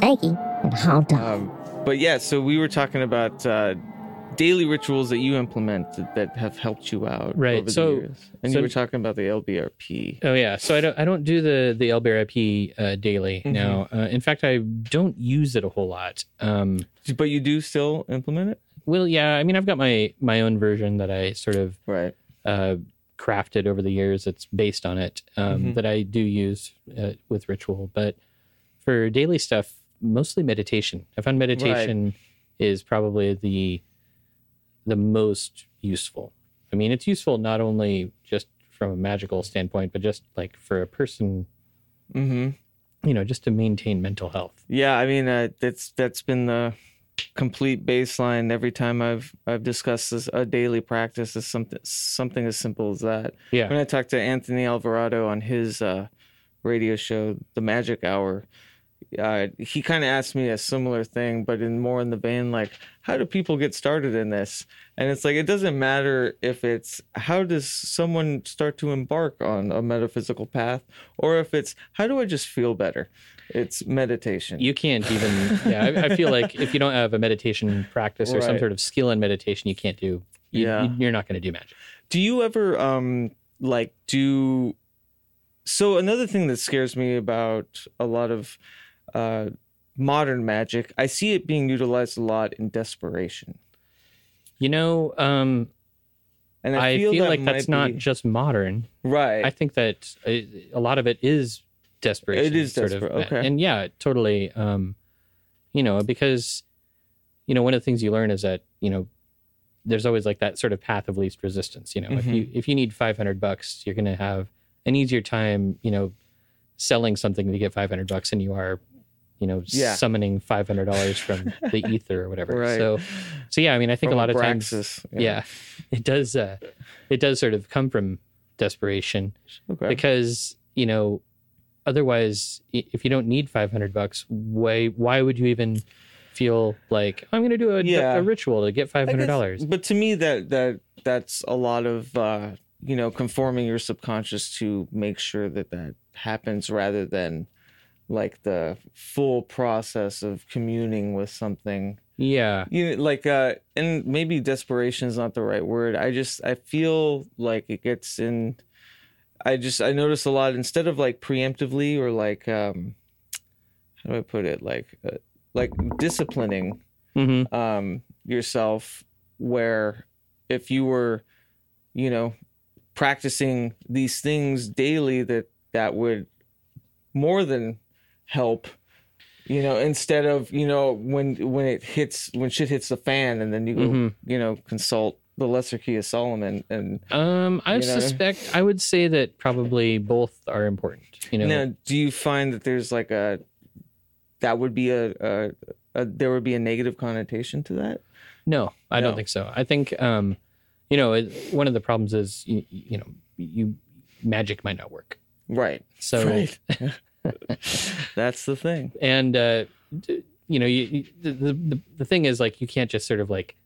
Thank you and haunt on. Um, but yeah, so we were talking about uh, daily rituals that you implement that, that have helped you out Right, over so- the years. And so- you were talking about the LBRP. Oh yeah, so I don't I don't do the the LBRP uh, daily Mhm. now. Uh, in fact, I don't use it a whole lot. Um, But you do still implement it? well, yeah, I mean, I've got my my own version that I sort of Right. uh, crafted over the years. It's based on it um, Mhm. that I do use uh, with ritual, but for daily stuff, mostly meditation. I found meditation is probably the the most useful. I mean, it's useful not only just from a magical standpoint, but just like for a person, hmm you know, just to maintain mental health. Yeah, I mean uh, that's that's been the complete baseline every time I've I've discussed this a daily practice is something something as simple as that. Yeah. When I talked to Anthony Alvarado on his uh, radio show, The Magic Hour, uh, he kind of asked me a similar thing, but in more in the vein like, how do people get started in this? And it's like it doesn't matter if it's how does someone start to embark on a metaphysical path, or if it's how do I just feel better? It's meditation. You can't even, yeah, I, I feel like if you don't have a meditation practice or some sort of skill in meditation, you can't do you, Yeah. you- you're not going to do magic. Do you ever um like do so another thing that scares me about a lot of uh modern magic, I see it being utilized a lot in desperation. You know, um, And I, I, feel, that like that's might not just modern. right. I think that a, a lot of it is desperation. It is sort desperate, of, okay. And yeah, totally. Um, you know, because you know one of the things you learn is that you know there's always like that sort of path of least resistance. You know, if Mm-hmm. you if you need 500 bucks, you're going to have an easier time. You know, selling something to get 500 bucks than you are. You know, Yeah. summoning five hundred dollars from the ether or whatever. Right. So, so yeah, I mean, I think From a lot of times, Abraxas, yeah, it does. Uh, it does sort of come from desperation Okay. because you know otherwise if you don't need 500 bucks why why would you even feel like i'm going to do a, Yeah. a ritual to get $500 But to me, that that that's a lot of uh, you know conforming your subconscious to make sure that that happens, rather than like the full process of communing with something. yeah You know, like uh, and maybe desperation is not the right word. I just I feel like it gets in. I just I notice a lot instead of like preemptively or like um, how do I put it like uh, like disciplining hmm um, yourself where if you were you know practicing these things daily that that would more than help you know instead of you know when when it hits when shit hits the fan and then you go Mhm. you know consult the lesser key of solomon and um i You know? suspect i would say that probably both are important you know? Now do you find that there's like a that would be a, a, a there would be a negative connotation to that? No i don't think so. I think um you know it, one of the problems is you, you know you magic might not work. Right. So right that's the thing and uh you know you, the, the the thing is like you can't just sort of like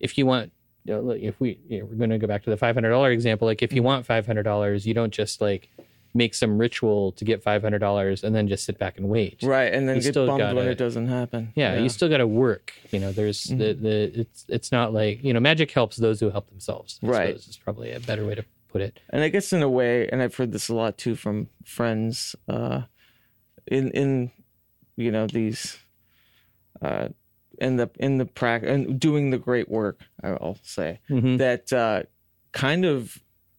if you want you know, if we you know, we're going to go back to the $500 example like Mm-hmm. if you want $500 you don't just like make some ritual to get $500 and then just sit back and wait Right, and then You get still bummed when gotta- it doesn't happen. yeah, you still got to work you know there's Mm-hmm. the the it's it's not like you know magic helps those who help themselves I Right. suppose is probably a better way to put it and I guess in a way, and I've heard this a lot too from friends, uh, in in you know these, uh, in the in the practice and doing the great work, I'll say Mhm. that uh, kind of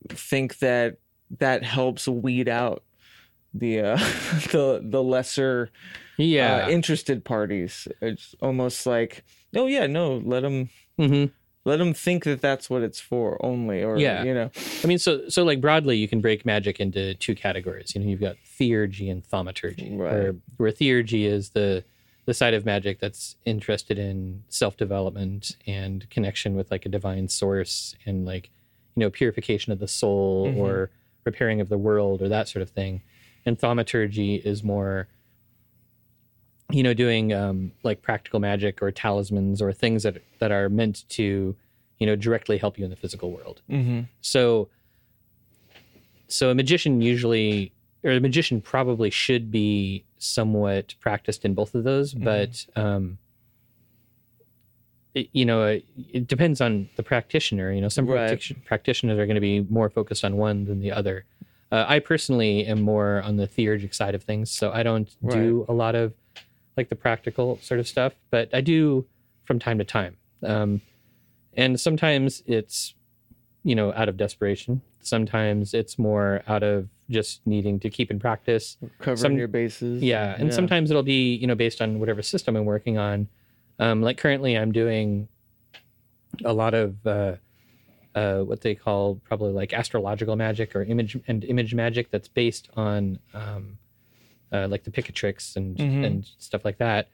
think that that helps weed out the uh, the the lesser yeah uh, interested parties. It's almost like, oh yeah, no, let them Mhm. Let them think that that's what it's for only, or Yeah. you know, I mean, so so like broadly, you can break magic into two categories. You know, you've got theurgy and thaumaturgy, Right. where where theurgy is the the side of magic that's interested in self development and connection with like a divine source and like you know purification of the soul Mhm. or repairing of the world or that sort of thing. And thaumaturgy is more you know doing um, like practical magic or talismans or things that that are meant to you know directly help you in the physical world mm-hmm. so so a magician usually or a magician probably should be somewhat practiced in both of those Mhm. but um it, you know it, it depends on the practitioner you know some Right. practic- practitioners are going to be more focused on one than the other uh, i personally am more on the theurgic side of things so i don't do a lot of like the practical sort of stuff but i do from time to time. Um, and sometimes it's you know out of desperation. Sometimes it's more out of just needing to keep in practice. Covering Some- your bases. yeah and sometimes it'll be you know based on whatever system i'm working on. Um, like currently i'm doing a lot of uh, uh, what they call probably like astrological magic or image and image magic that's based on um, uh, like the Picatrix and Mhm. and stuff like that.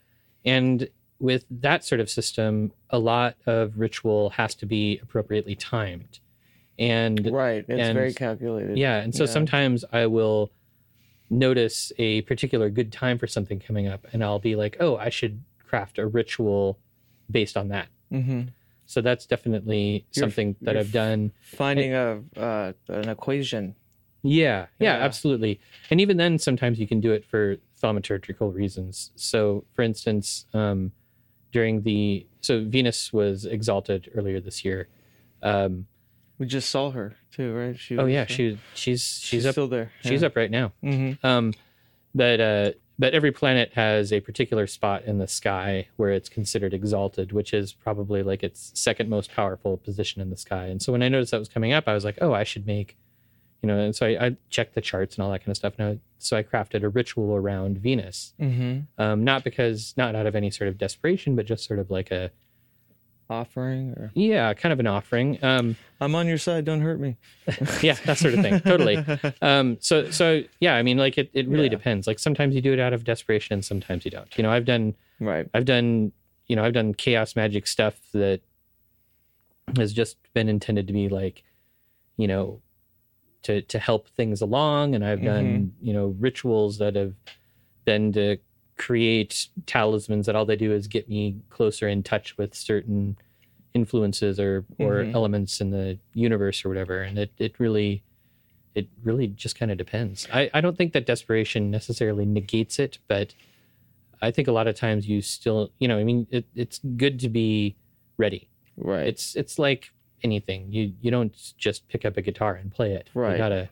And with that sort of system, a lot of ritual has to be appropriately timed. And right. It's and- very calculated. yeah, and so Yeah. sometimes I will notice a particular good time for something coming up, and I'll be like, "Oh, I should craft a ritual based on that." hmm So that's definitely You're- something that I've done. Finding a uh, an equation. Yeah, yeah, Yeah. absolutely. And even then, sometimes you can do it for thaumaturgical reasons. So, for instance, um, during the so Venus was exalted earlier this year, Um, We just saw her too, right? She oh yeah, uh, she she's she's, up still there. she's up right now. Mm-hmm. Um, but uh, but every planet has a particular spot in the sky where it's considered exalted, which is probably like its second most powerful position in the sky. And so when I noticed that was coming up, I was like, oh, I should make, you know. And so I, I checked the charts and all that kind of stuff. And I, so I crafted a ritual around Venus, Mm-hmm. um, not because not out of any sort of desperation, but just sort of like a Offering or yeah, kind of an offering. Um, I'm on your side. Don't hurt me. yeah, that sort of thing. Totally. um so so yeah i mean like it, it really Yeah. depends like sometimes you do it out of desperation and sometimes you don't you know i've done Right. i've done you know i've done chaos magic stuff that has just been intended to be like you know to to help things along. And i've done you know rituals that have been to create talismans that all they do is get me closer in touch with certain influences or or Mhm. elements in the universe or whatever. And it it really it really just kind of depends. I i don't think that desperation necessarily negates it but i think a lot of times you still you know i mean it, it's good to be ready. Right. it's it's like anything you you don't just pick up a guitar and play it Right. you gotta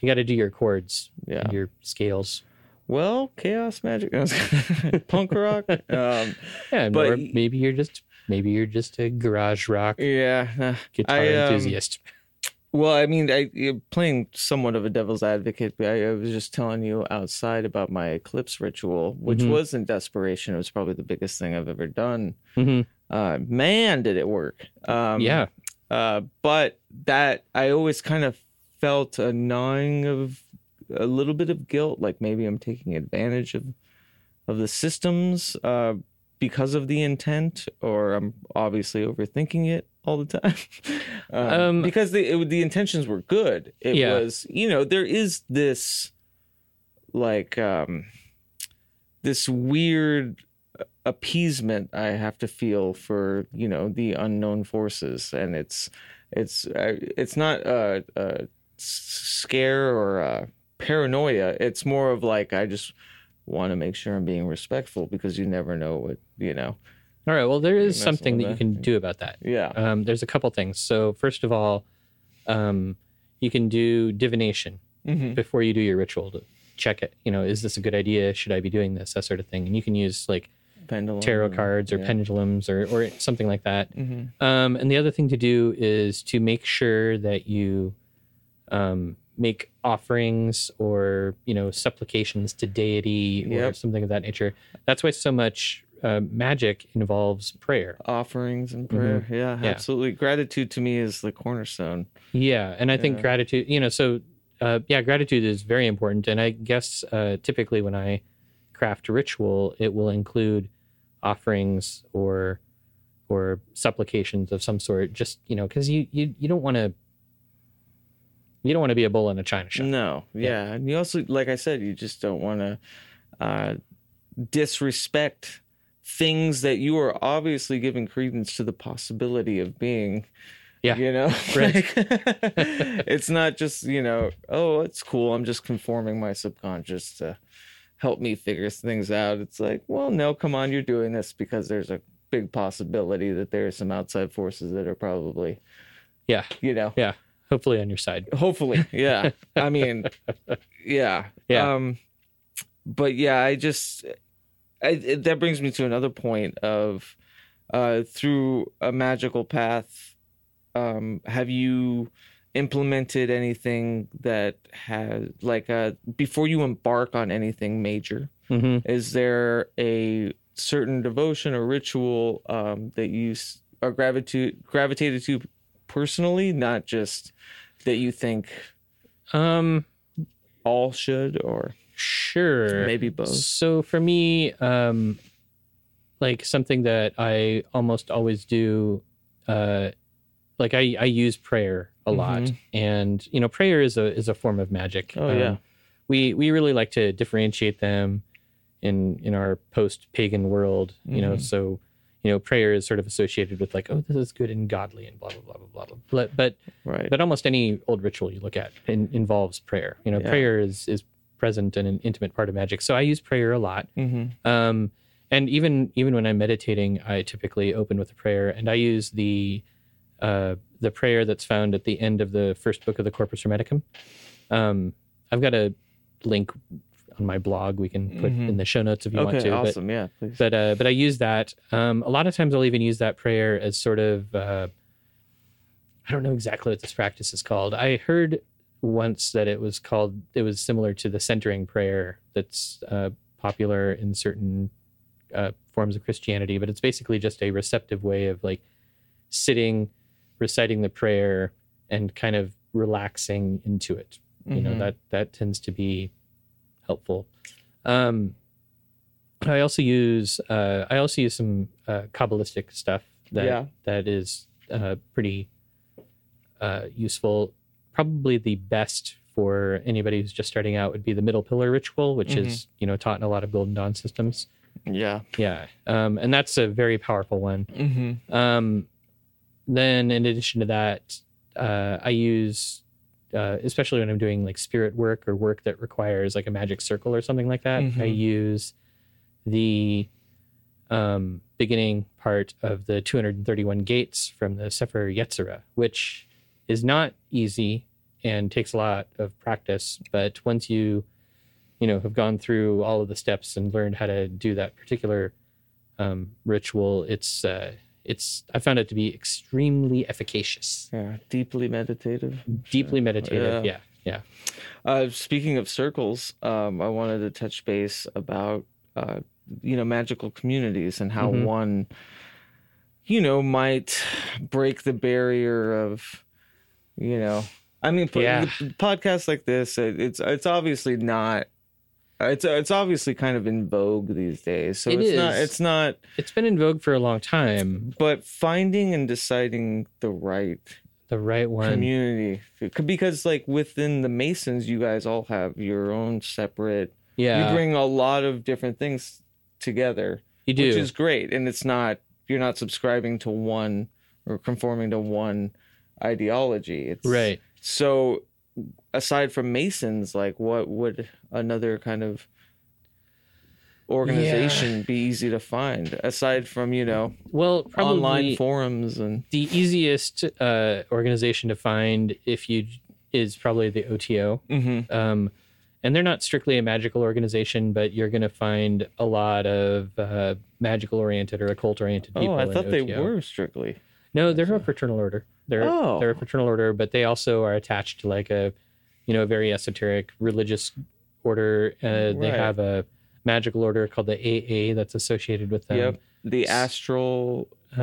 you gotta do your chords yeah. your scales Well, chaos magic, punk rock. Um, yeah But- or maybe you're just maybe you're just a garage rock yeah. uh, guitar I, um, enthusiast Well, I mean, I you're playing somewhat of a devil's advocate. I, I was just telling you outside about my eclipse ritual, which Mhm. was in desperation. It was probably the biggest thing I've ever done. hmm Uh, man, did it work! Um, yeah Uh, but that I always kind of felt a gnawing of a little bit of guilt, like maybe I'm taking advantage of of the systems uh, because of the intent, or I'm obviously overthinking it all the time. um, Um, because the it, the intentions were good. It Yeah. was, you know, there is this like um, this weird appeasement I have to feel for you know the unknown forces, and it's it's uh, it's not a scare or a paranoia. It's more of like I just want to make sure I'm being respectful because you never know what you know. all right well there is something that you can do about that. Yeah. um, there's a couple things. So first of all um, you can do divination hmm before you do your ritual to check it. You know is this a good idea? Should i be doing this? That sort of thing. And you can use like Pendulum. tarot cards or yeah. pendulums or, or something like that hmm um, and the other thing to do is to make sure that you um, make offerings or you know supplications to deity or something of that nature that's why so much uh, magic involves prayer Offerings and prayer. Yeah, Yeah. absolutely. Gratitude to me is the cornerstone. Yeah, and I think gratitude, you know, so uh, yeah, gratitude is very important. And I guess uh, typically when I craft a ritual, it will include offerings or or supplications of some sort. Just you know, because you you you don't want to you don't want to be a bull in a china shop. No, yeah. and you also, like I said, you just don't want to uh, disrespect things that you are obviously giving credence to the possibility of being. Yeah. you know, Right. It's not just you know, oh, it's cool. I'm just conforming my subconscious to help me figure things out. It's like, well, no, come on, you're doing this because there's a big possibility that there are some outside forces that are probably, Yeah, you know, yeah, hopefully on your side. hopefully yeah i mean yeah Yeah. um but yeah i just I, it, that brings me to another point of uh through a magical path um have you implemented anything that has like uh before you embark on anything major hmm is there a certain devotion or ritual um, that you are gravitate gravitated to personally, not just that you think Um, all should, or sure. maybe both? So for me, um, like something that I almost always do, uh, like I, I use prayer a lot, Mhm. and you know, prayer is a is a form of magic. Oh, Um, yeah. we we really like to differentiate them in in our post pagan world. You know, Mhm. so you know, prayer is sort of associated with like, oh, this is good and godly and blah blah blah blah blah. blah. But but Right. but almost any old ritual you look at in, involves prayer. You know, Yeah. prayer is is present and an intimate part of magic. So I use prayer a lot. hmm Um, and even even when I'm meditating, I typically open with a prayer, and I use the uh, the prayer that's found at the end of the first book of the Corpus Hermeticum. Um, I've got a link on my blog we can put Mhm. in the show notes if you want Okay, to. but- awesome. yeah, please. but uh, but I use that. Um, a lot of times I'll even use that prayer as sort of uh, I don't know exactly what this practice is called. I heard once that it was called it was similar to the centering prayer that's uh, popular in certain uh, forms of Christianity, but it's basically just a receptive way of like sitting, reciting the prayer, and kind of relaxing into it. You know Mhm. that that tends to be helpful. Um, I also use uh, I also use some uh, kabbalistic stuff that Yeah. that is uh, pretty uh, useful. Probably the best for anybody who's just starting out would be the middle pillar ritual, which Mm-hmm. is you know taught in a lot of Golden Dawn systems. yeah. Yeah, um, and that's a very powerful one. Mm-hmm. Um, then, in addition to that, uh, I use, uh, especially when I'm doing like spirit work or work that requires like a magic circle or something like that, I Mhm. use the um, beginning part of the 231 gates from the Sefer Yetzirah, which is not easy and takes a lot of practice. But once you, you know, have gone through all of the steps and learned how to do that particular um, ritual, it's uh, it's I found it to be extremely efficacious, Yeah. Deeply meditative. deeply meditative. Yeah. Yeah, yeah. Uh, speaking of circles, um, I wanted to touch base about uh, you know magical communities and how Mhm. one, you know, might break the barrier of, you know, I mean, Yeah. podcasts like this, it, it's it's obviously not. It's it's obviously kind of in vogue these days, so It it's not it's not. It's been in vogue for a long time. But finding and deciding the right The right one. community because like within the masons you guys all have your own separate yeah, you bring a lot of different things together you do. which is great and it's not you're not subscribing to one or conforming to one ideology it's right. so aside from masons like what would another kind of organization be easy to find aside from you know Well, probably online forums and the easiest uh, organization to find if you is probably the OTO. Mhm. Um, and they're not strictly a magical organization, but you're going to find a lot of uh, magical oriented or occult oriented people. oh i thought they were strictly No, they're a fraternal order. They're Oh. they're a fraternal order, but they also are attached to like a, you know, a very esoteric religious order. Uh, They have a magical order called the AA that's associated with them. Yep. The astral. Uh,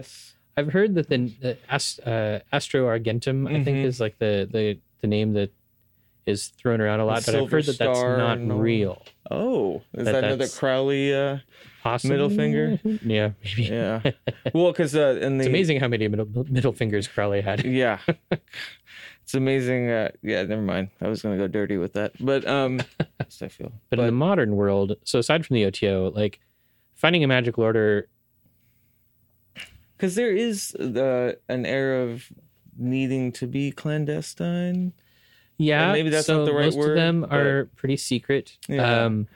S- I've heard that the, the Ast, uh, Astrum Argentum, I think, Mhm. is like the, the the name that is thrown around a lot, The but I've heard that that's not real. oh, is That that, another Crowley? Uh, Possibly. Middle finger? Yeah, maybe. yeah. well, because uh, in the It's amazing how many middle, middle fingers Crowley had. Yeah. it's amazing. Uh, yeah. Never mind. I was gonna go dirty with that, but um, yes, I feel. But, in the modern world, so aside from the OTO, like finding a magical order, because there is the an air of needing to be clandestine. yeah, maybe that's so not the right most word, of them but- are pretty secret. Yeah. Um,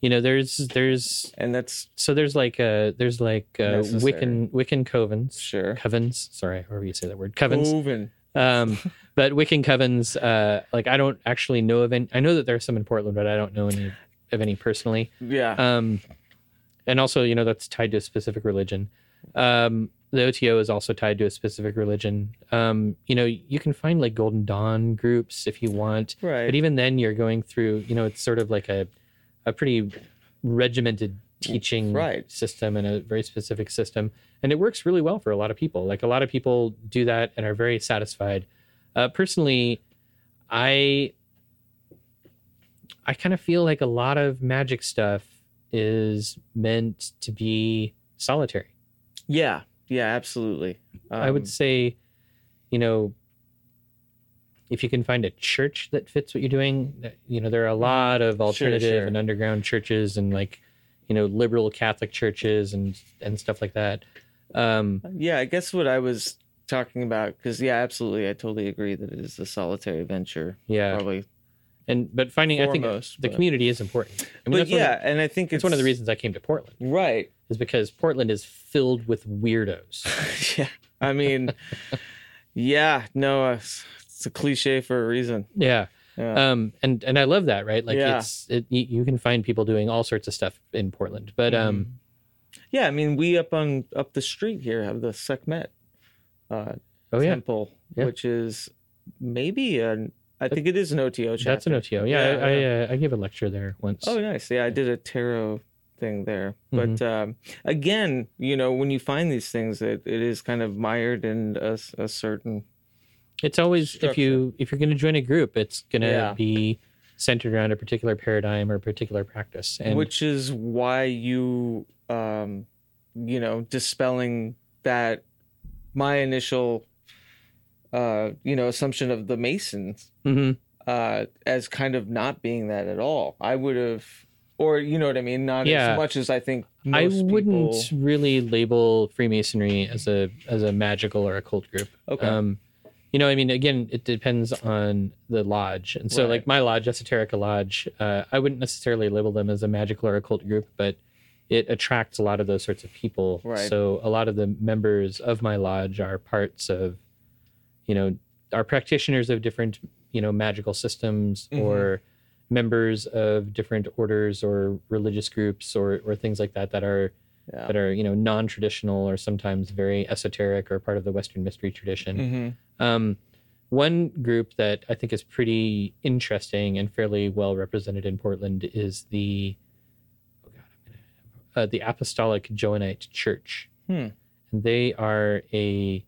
you know, there's there's And that's so there's like uh there's like uh, Necessary. Wiccan Wiccan covens, sure. covens. Sorry, however you say that word, covens. Woven. Um, but Wiccan covens, uh, like I don't actually know of any. I know that there are some in Portland, but I don't know any of any personally. Yeah. Um, and also, you know, that's tied to a specific religion. Um, the OTO is also tied to a specific religion. Um, you know, you can find like Golden Dawn groups if you want, right. but even then, you're going through. You know, it's sort of like a a pretty regimented teaching Right. system and a very specific system, and it works really well for a lot of people. Like a lot of people do that and are very satisfied. Uh, personally, I I kind of feel like a lot of magic stuff is meant to be solitary. yeah. Yeah. Absolutely. I Um, would say, you know, if you can find a church that fits what you're doing, you know, there are a lot of alternative sure. and underground churches and like, you know, liberal Catholic churches and and stuff like that. Um, Yeah, I guess what I was talking about, because yeah, absolutely, I totally agree that it is a solitary venture. yeah, Probably and but finding I think Foremost, the but- community is important. I mean, but one of yeah, and I think it's, it's one of the reasons I came to Portland Right. is because Portland is filled with weirdos. yeah. I mean, yeah. No, it's, it's a cliche for a reason. yeah. Yeah. Um, and and I love that, right? Like Yeah. it's it, you, can find people doing all sorts of stuff in Portland, but Mm-hmm. um, yeah. I mean, we up on up the street here have the Sekhmet uh, oh temple, Yeah. which is maybe an. I think it is an OTO chapter. that's an OTO. Yeah, Yeah, I. I, uh, I gave a lecture there once. Oh, nice. Yeah, I did a tarot thing there. Mm-hmm. But um, again, you know, when you find these things, it, it is kind of mired in a, a certain. It's always if you if you're going to join a group, it's going to Yeah. be centered around a particular paradigm or a particular practice. And which is why you, um, you know, dispelling that my initial, uh, you know, assumption of the Masons Mhm. uh, as kind of not being that at all. I would have, or you know what I mean, not Yeah. as much as I think. I wouldn't people- really label Freemasonry as a as a magical or occult group. Okay. Um, you know, I mean, again, it depends on the lodge, and so Right. like my lodge, Esoterica Lodge, uh, I wouldn't necessarily label them as a magical or occult group, but it attracts a lot of those sorts of people. Right. So a lot of the members of my lodge are parts of, you know, are practitioners of different, you know, magical systems Mm-hmm. or members of different orders or religious groups or or things like that that are Yeah. that are you know non-traditional or sometimes very esoteric or part of the Western mystery tradition. Mhm. Um, one group that I think is pretty interesting and fairly well represented in Portland is the oh God, I'm gonna, uh, the Apostolic Johannite Church, Hmm. and they are a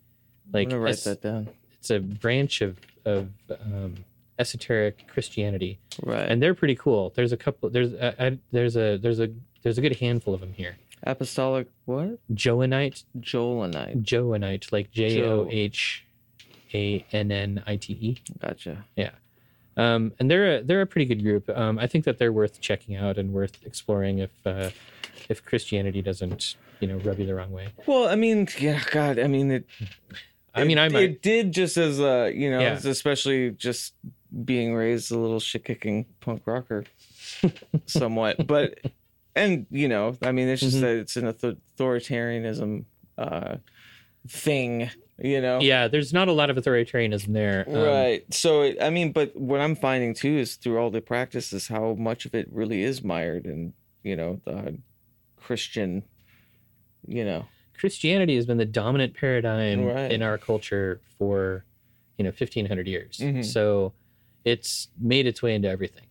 like write es- that down. it's a branch of of um, esoteric Christianity, Right. and they're pretty cool. There's a couple. There's a, I, there's a there's a there's a good handful of them here. Apostolic what? Johannite, Joelite. Johannite, like J O H A N N I T E. Gotcha. Yeah. Um, and they're a, they're a pretty good group. Um, I think that they're worth checking out and worth exploring if uh, if Christianity doesn't you know rub you the wrong way. Well, I mean, yeah, God, I mean, it. I mean, I might. It did just as a, you know, Yeah. especially just being raised a little shit kicking punk rocker, somewhat. But, and you know, I mean, it's just Mhm. that it's an authoritarianism uh, thing, you know. yeah, there's not a lot of authoritarianism there. Um, Right. So, it, I mean, but what I'm finding too is through all the practices, how much of it really is mired in, you know, the Christian, you know. Christianity has been the dominant paradigm Right. in our culture for you know 1500 years. Mhm. So it's made its way into everything.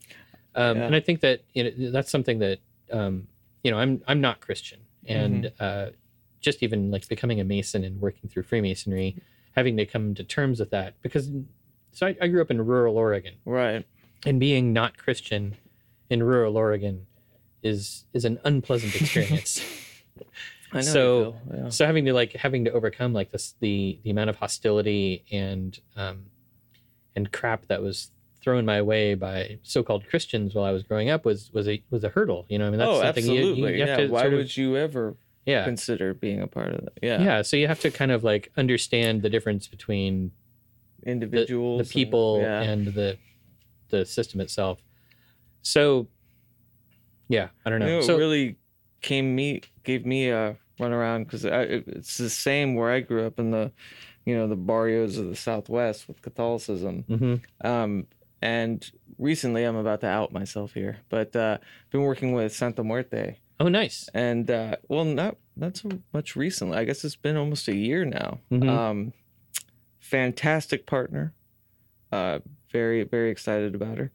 Um, Yeah. And I think that you know, that's something that um, you know I'm I'm not Christian, and Mm-hmm. uh, just even like becoming a Mason and working through Freemasonry, having to come to terms with that because so I, I grew up in rural Oregon, Right. and being not Christian in rural Oregon is is an unpleasant experience. I know. So- how you feel, yeah. so having to like having to overcome like this the the amount of hostility and um and crap that was thrown my way by so-called Christians while I was growing up was was a was a hurdle. You know, I mean that's oh, something absolutely. you, you have yeah. to Why sort of- would you ever yeah consider being a part of that? Yeah. yeah. So you have to kind of like understand the difference between the, Individuals, the and- people yeah. and the the system itself. So yeah, I don't know. You know, so it really came me gave me a run around because it's the same where I grew up in the, you know, the barrios of the Southwest with Catholicism. mhm. Um, and recently, I'm about to out myself here, but uh, been working with Santa Muerte, oh nice. and uh, well, not not so much recently. I guess it's been almost a year now. Mhm. Um, fantastic partner. Uh, very very excited about her.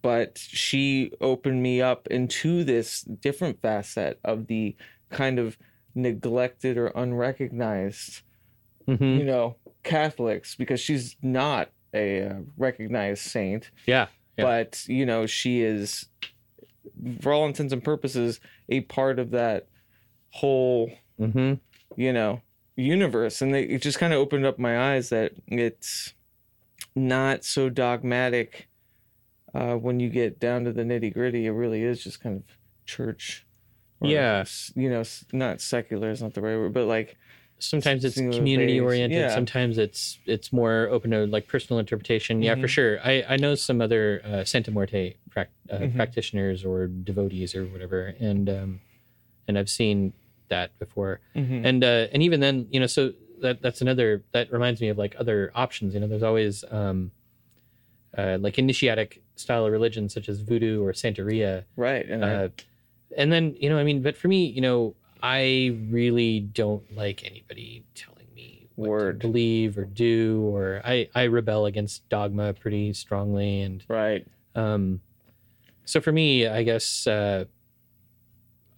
But she opened me up into this different facet of the kind of neglected or unrecognized, Mhm. you know, Catholics because she's not a uh, recognized saint Yeah. Yeah. but you know she is for all intents and purposes a part of that whole Mhm. you know universe and they, it just kind of opened up my eyes that it's not so dogmatic uh, when you get down to the nitty gritty it really is just kind of church or Yeah. you know not secular is not the right word but like sometimes it's community oriented Yeah. sometimes it's it's more open to like personal interpretation yeah for Mhm. sure i i know some other uh, Santa Muerte prac- uh, Mhm. practitioners or devotees or whatever and um and i've seen that before Mhm. and uh and even then you know so that that's another that reminds me of like other options you know there's always um uh like initiatic style of religion such as voodoo or santeria right. And I, uh, and then you know i mean but for me you know i really don't like anybody telling me what Word. to believe or do or i i rebel against dogma pretty strongly and right. um so for me i guess uh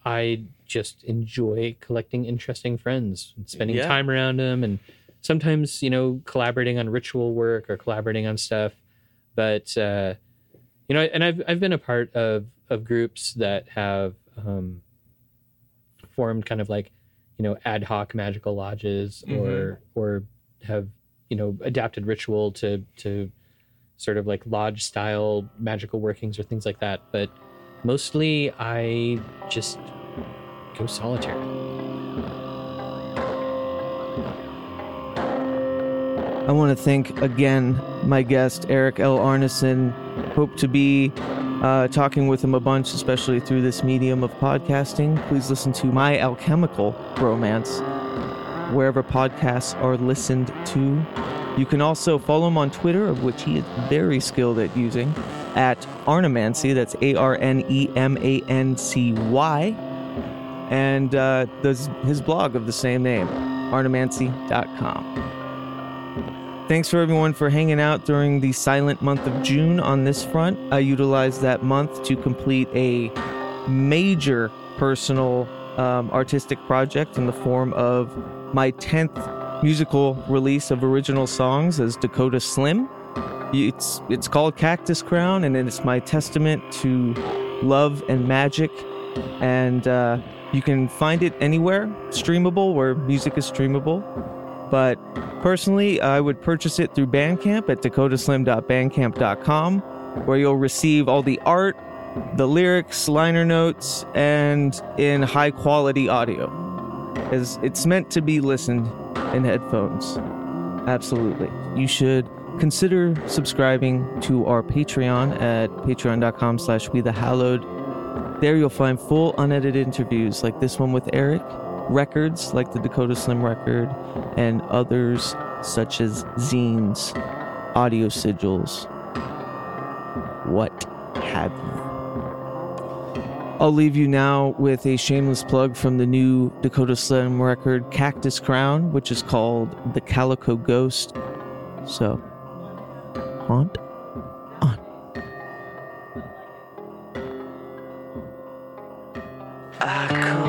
i just enjoy collecting interesting friends and spending Yeah. time around them and sometimes you know collaborating on ritual work or collaborating on stuff but uh you know and i've i've been a part of of groups that have um formed kind of like you know ad hoc magical lodges or mm-hmm. or have you know adapted ritual to to sort of like lodge style magical workings or things like that but mostly i just go solitary I want to thank again my guest, Eric L. Arneson. Hope to be uh, talking with him a bunch, especially through this medium of podcasting. Please listen to My Alchemical Romance wherever podcasts are listened to. You can also follow him on Twitter, of which he is very skilled at using, at Arnemancy. That's A R N E M A N C Y. And uh, there's his blog of the same name, arnemancy.com. Thanks for everyone for hanging out during the silent month of June on this front. I utilized that month to complete a major personal um, artistic project in the form of my 10th musical release of original songs as Dakota Slim. It's it's called Cactus Crown, and it's my testament to love and magic. And uh, you can find it anywhere streamable, where music is streamable. But personally, I would purchase it through Bandcamp at dakotaslim.bandcamp.com, where you'll receive all the art, the lyrics, liner notes, and in high quality audio. As it's meant to be listened in headphones. Absolutely. You should consider subscribing to our Patreon at patreon.com slash we the hallowed. There you'll find full unedited interviews like this one with Eric, records like the Dakota Slim record, and others such as zines, audio sigils, what have you. I'll leave you now with a shameless plug from the new Dakota Slim record, Cactus Crown, which is called The Calico Ghost. So, haunt I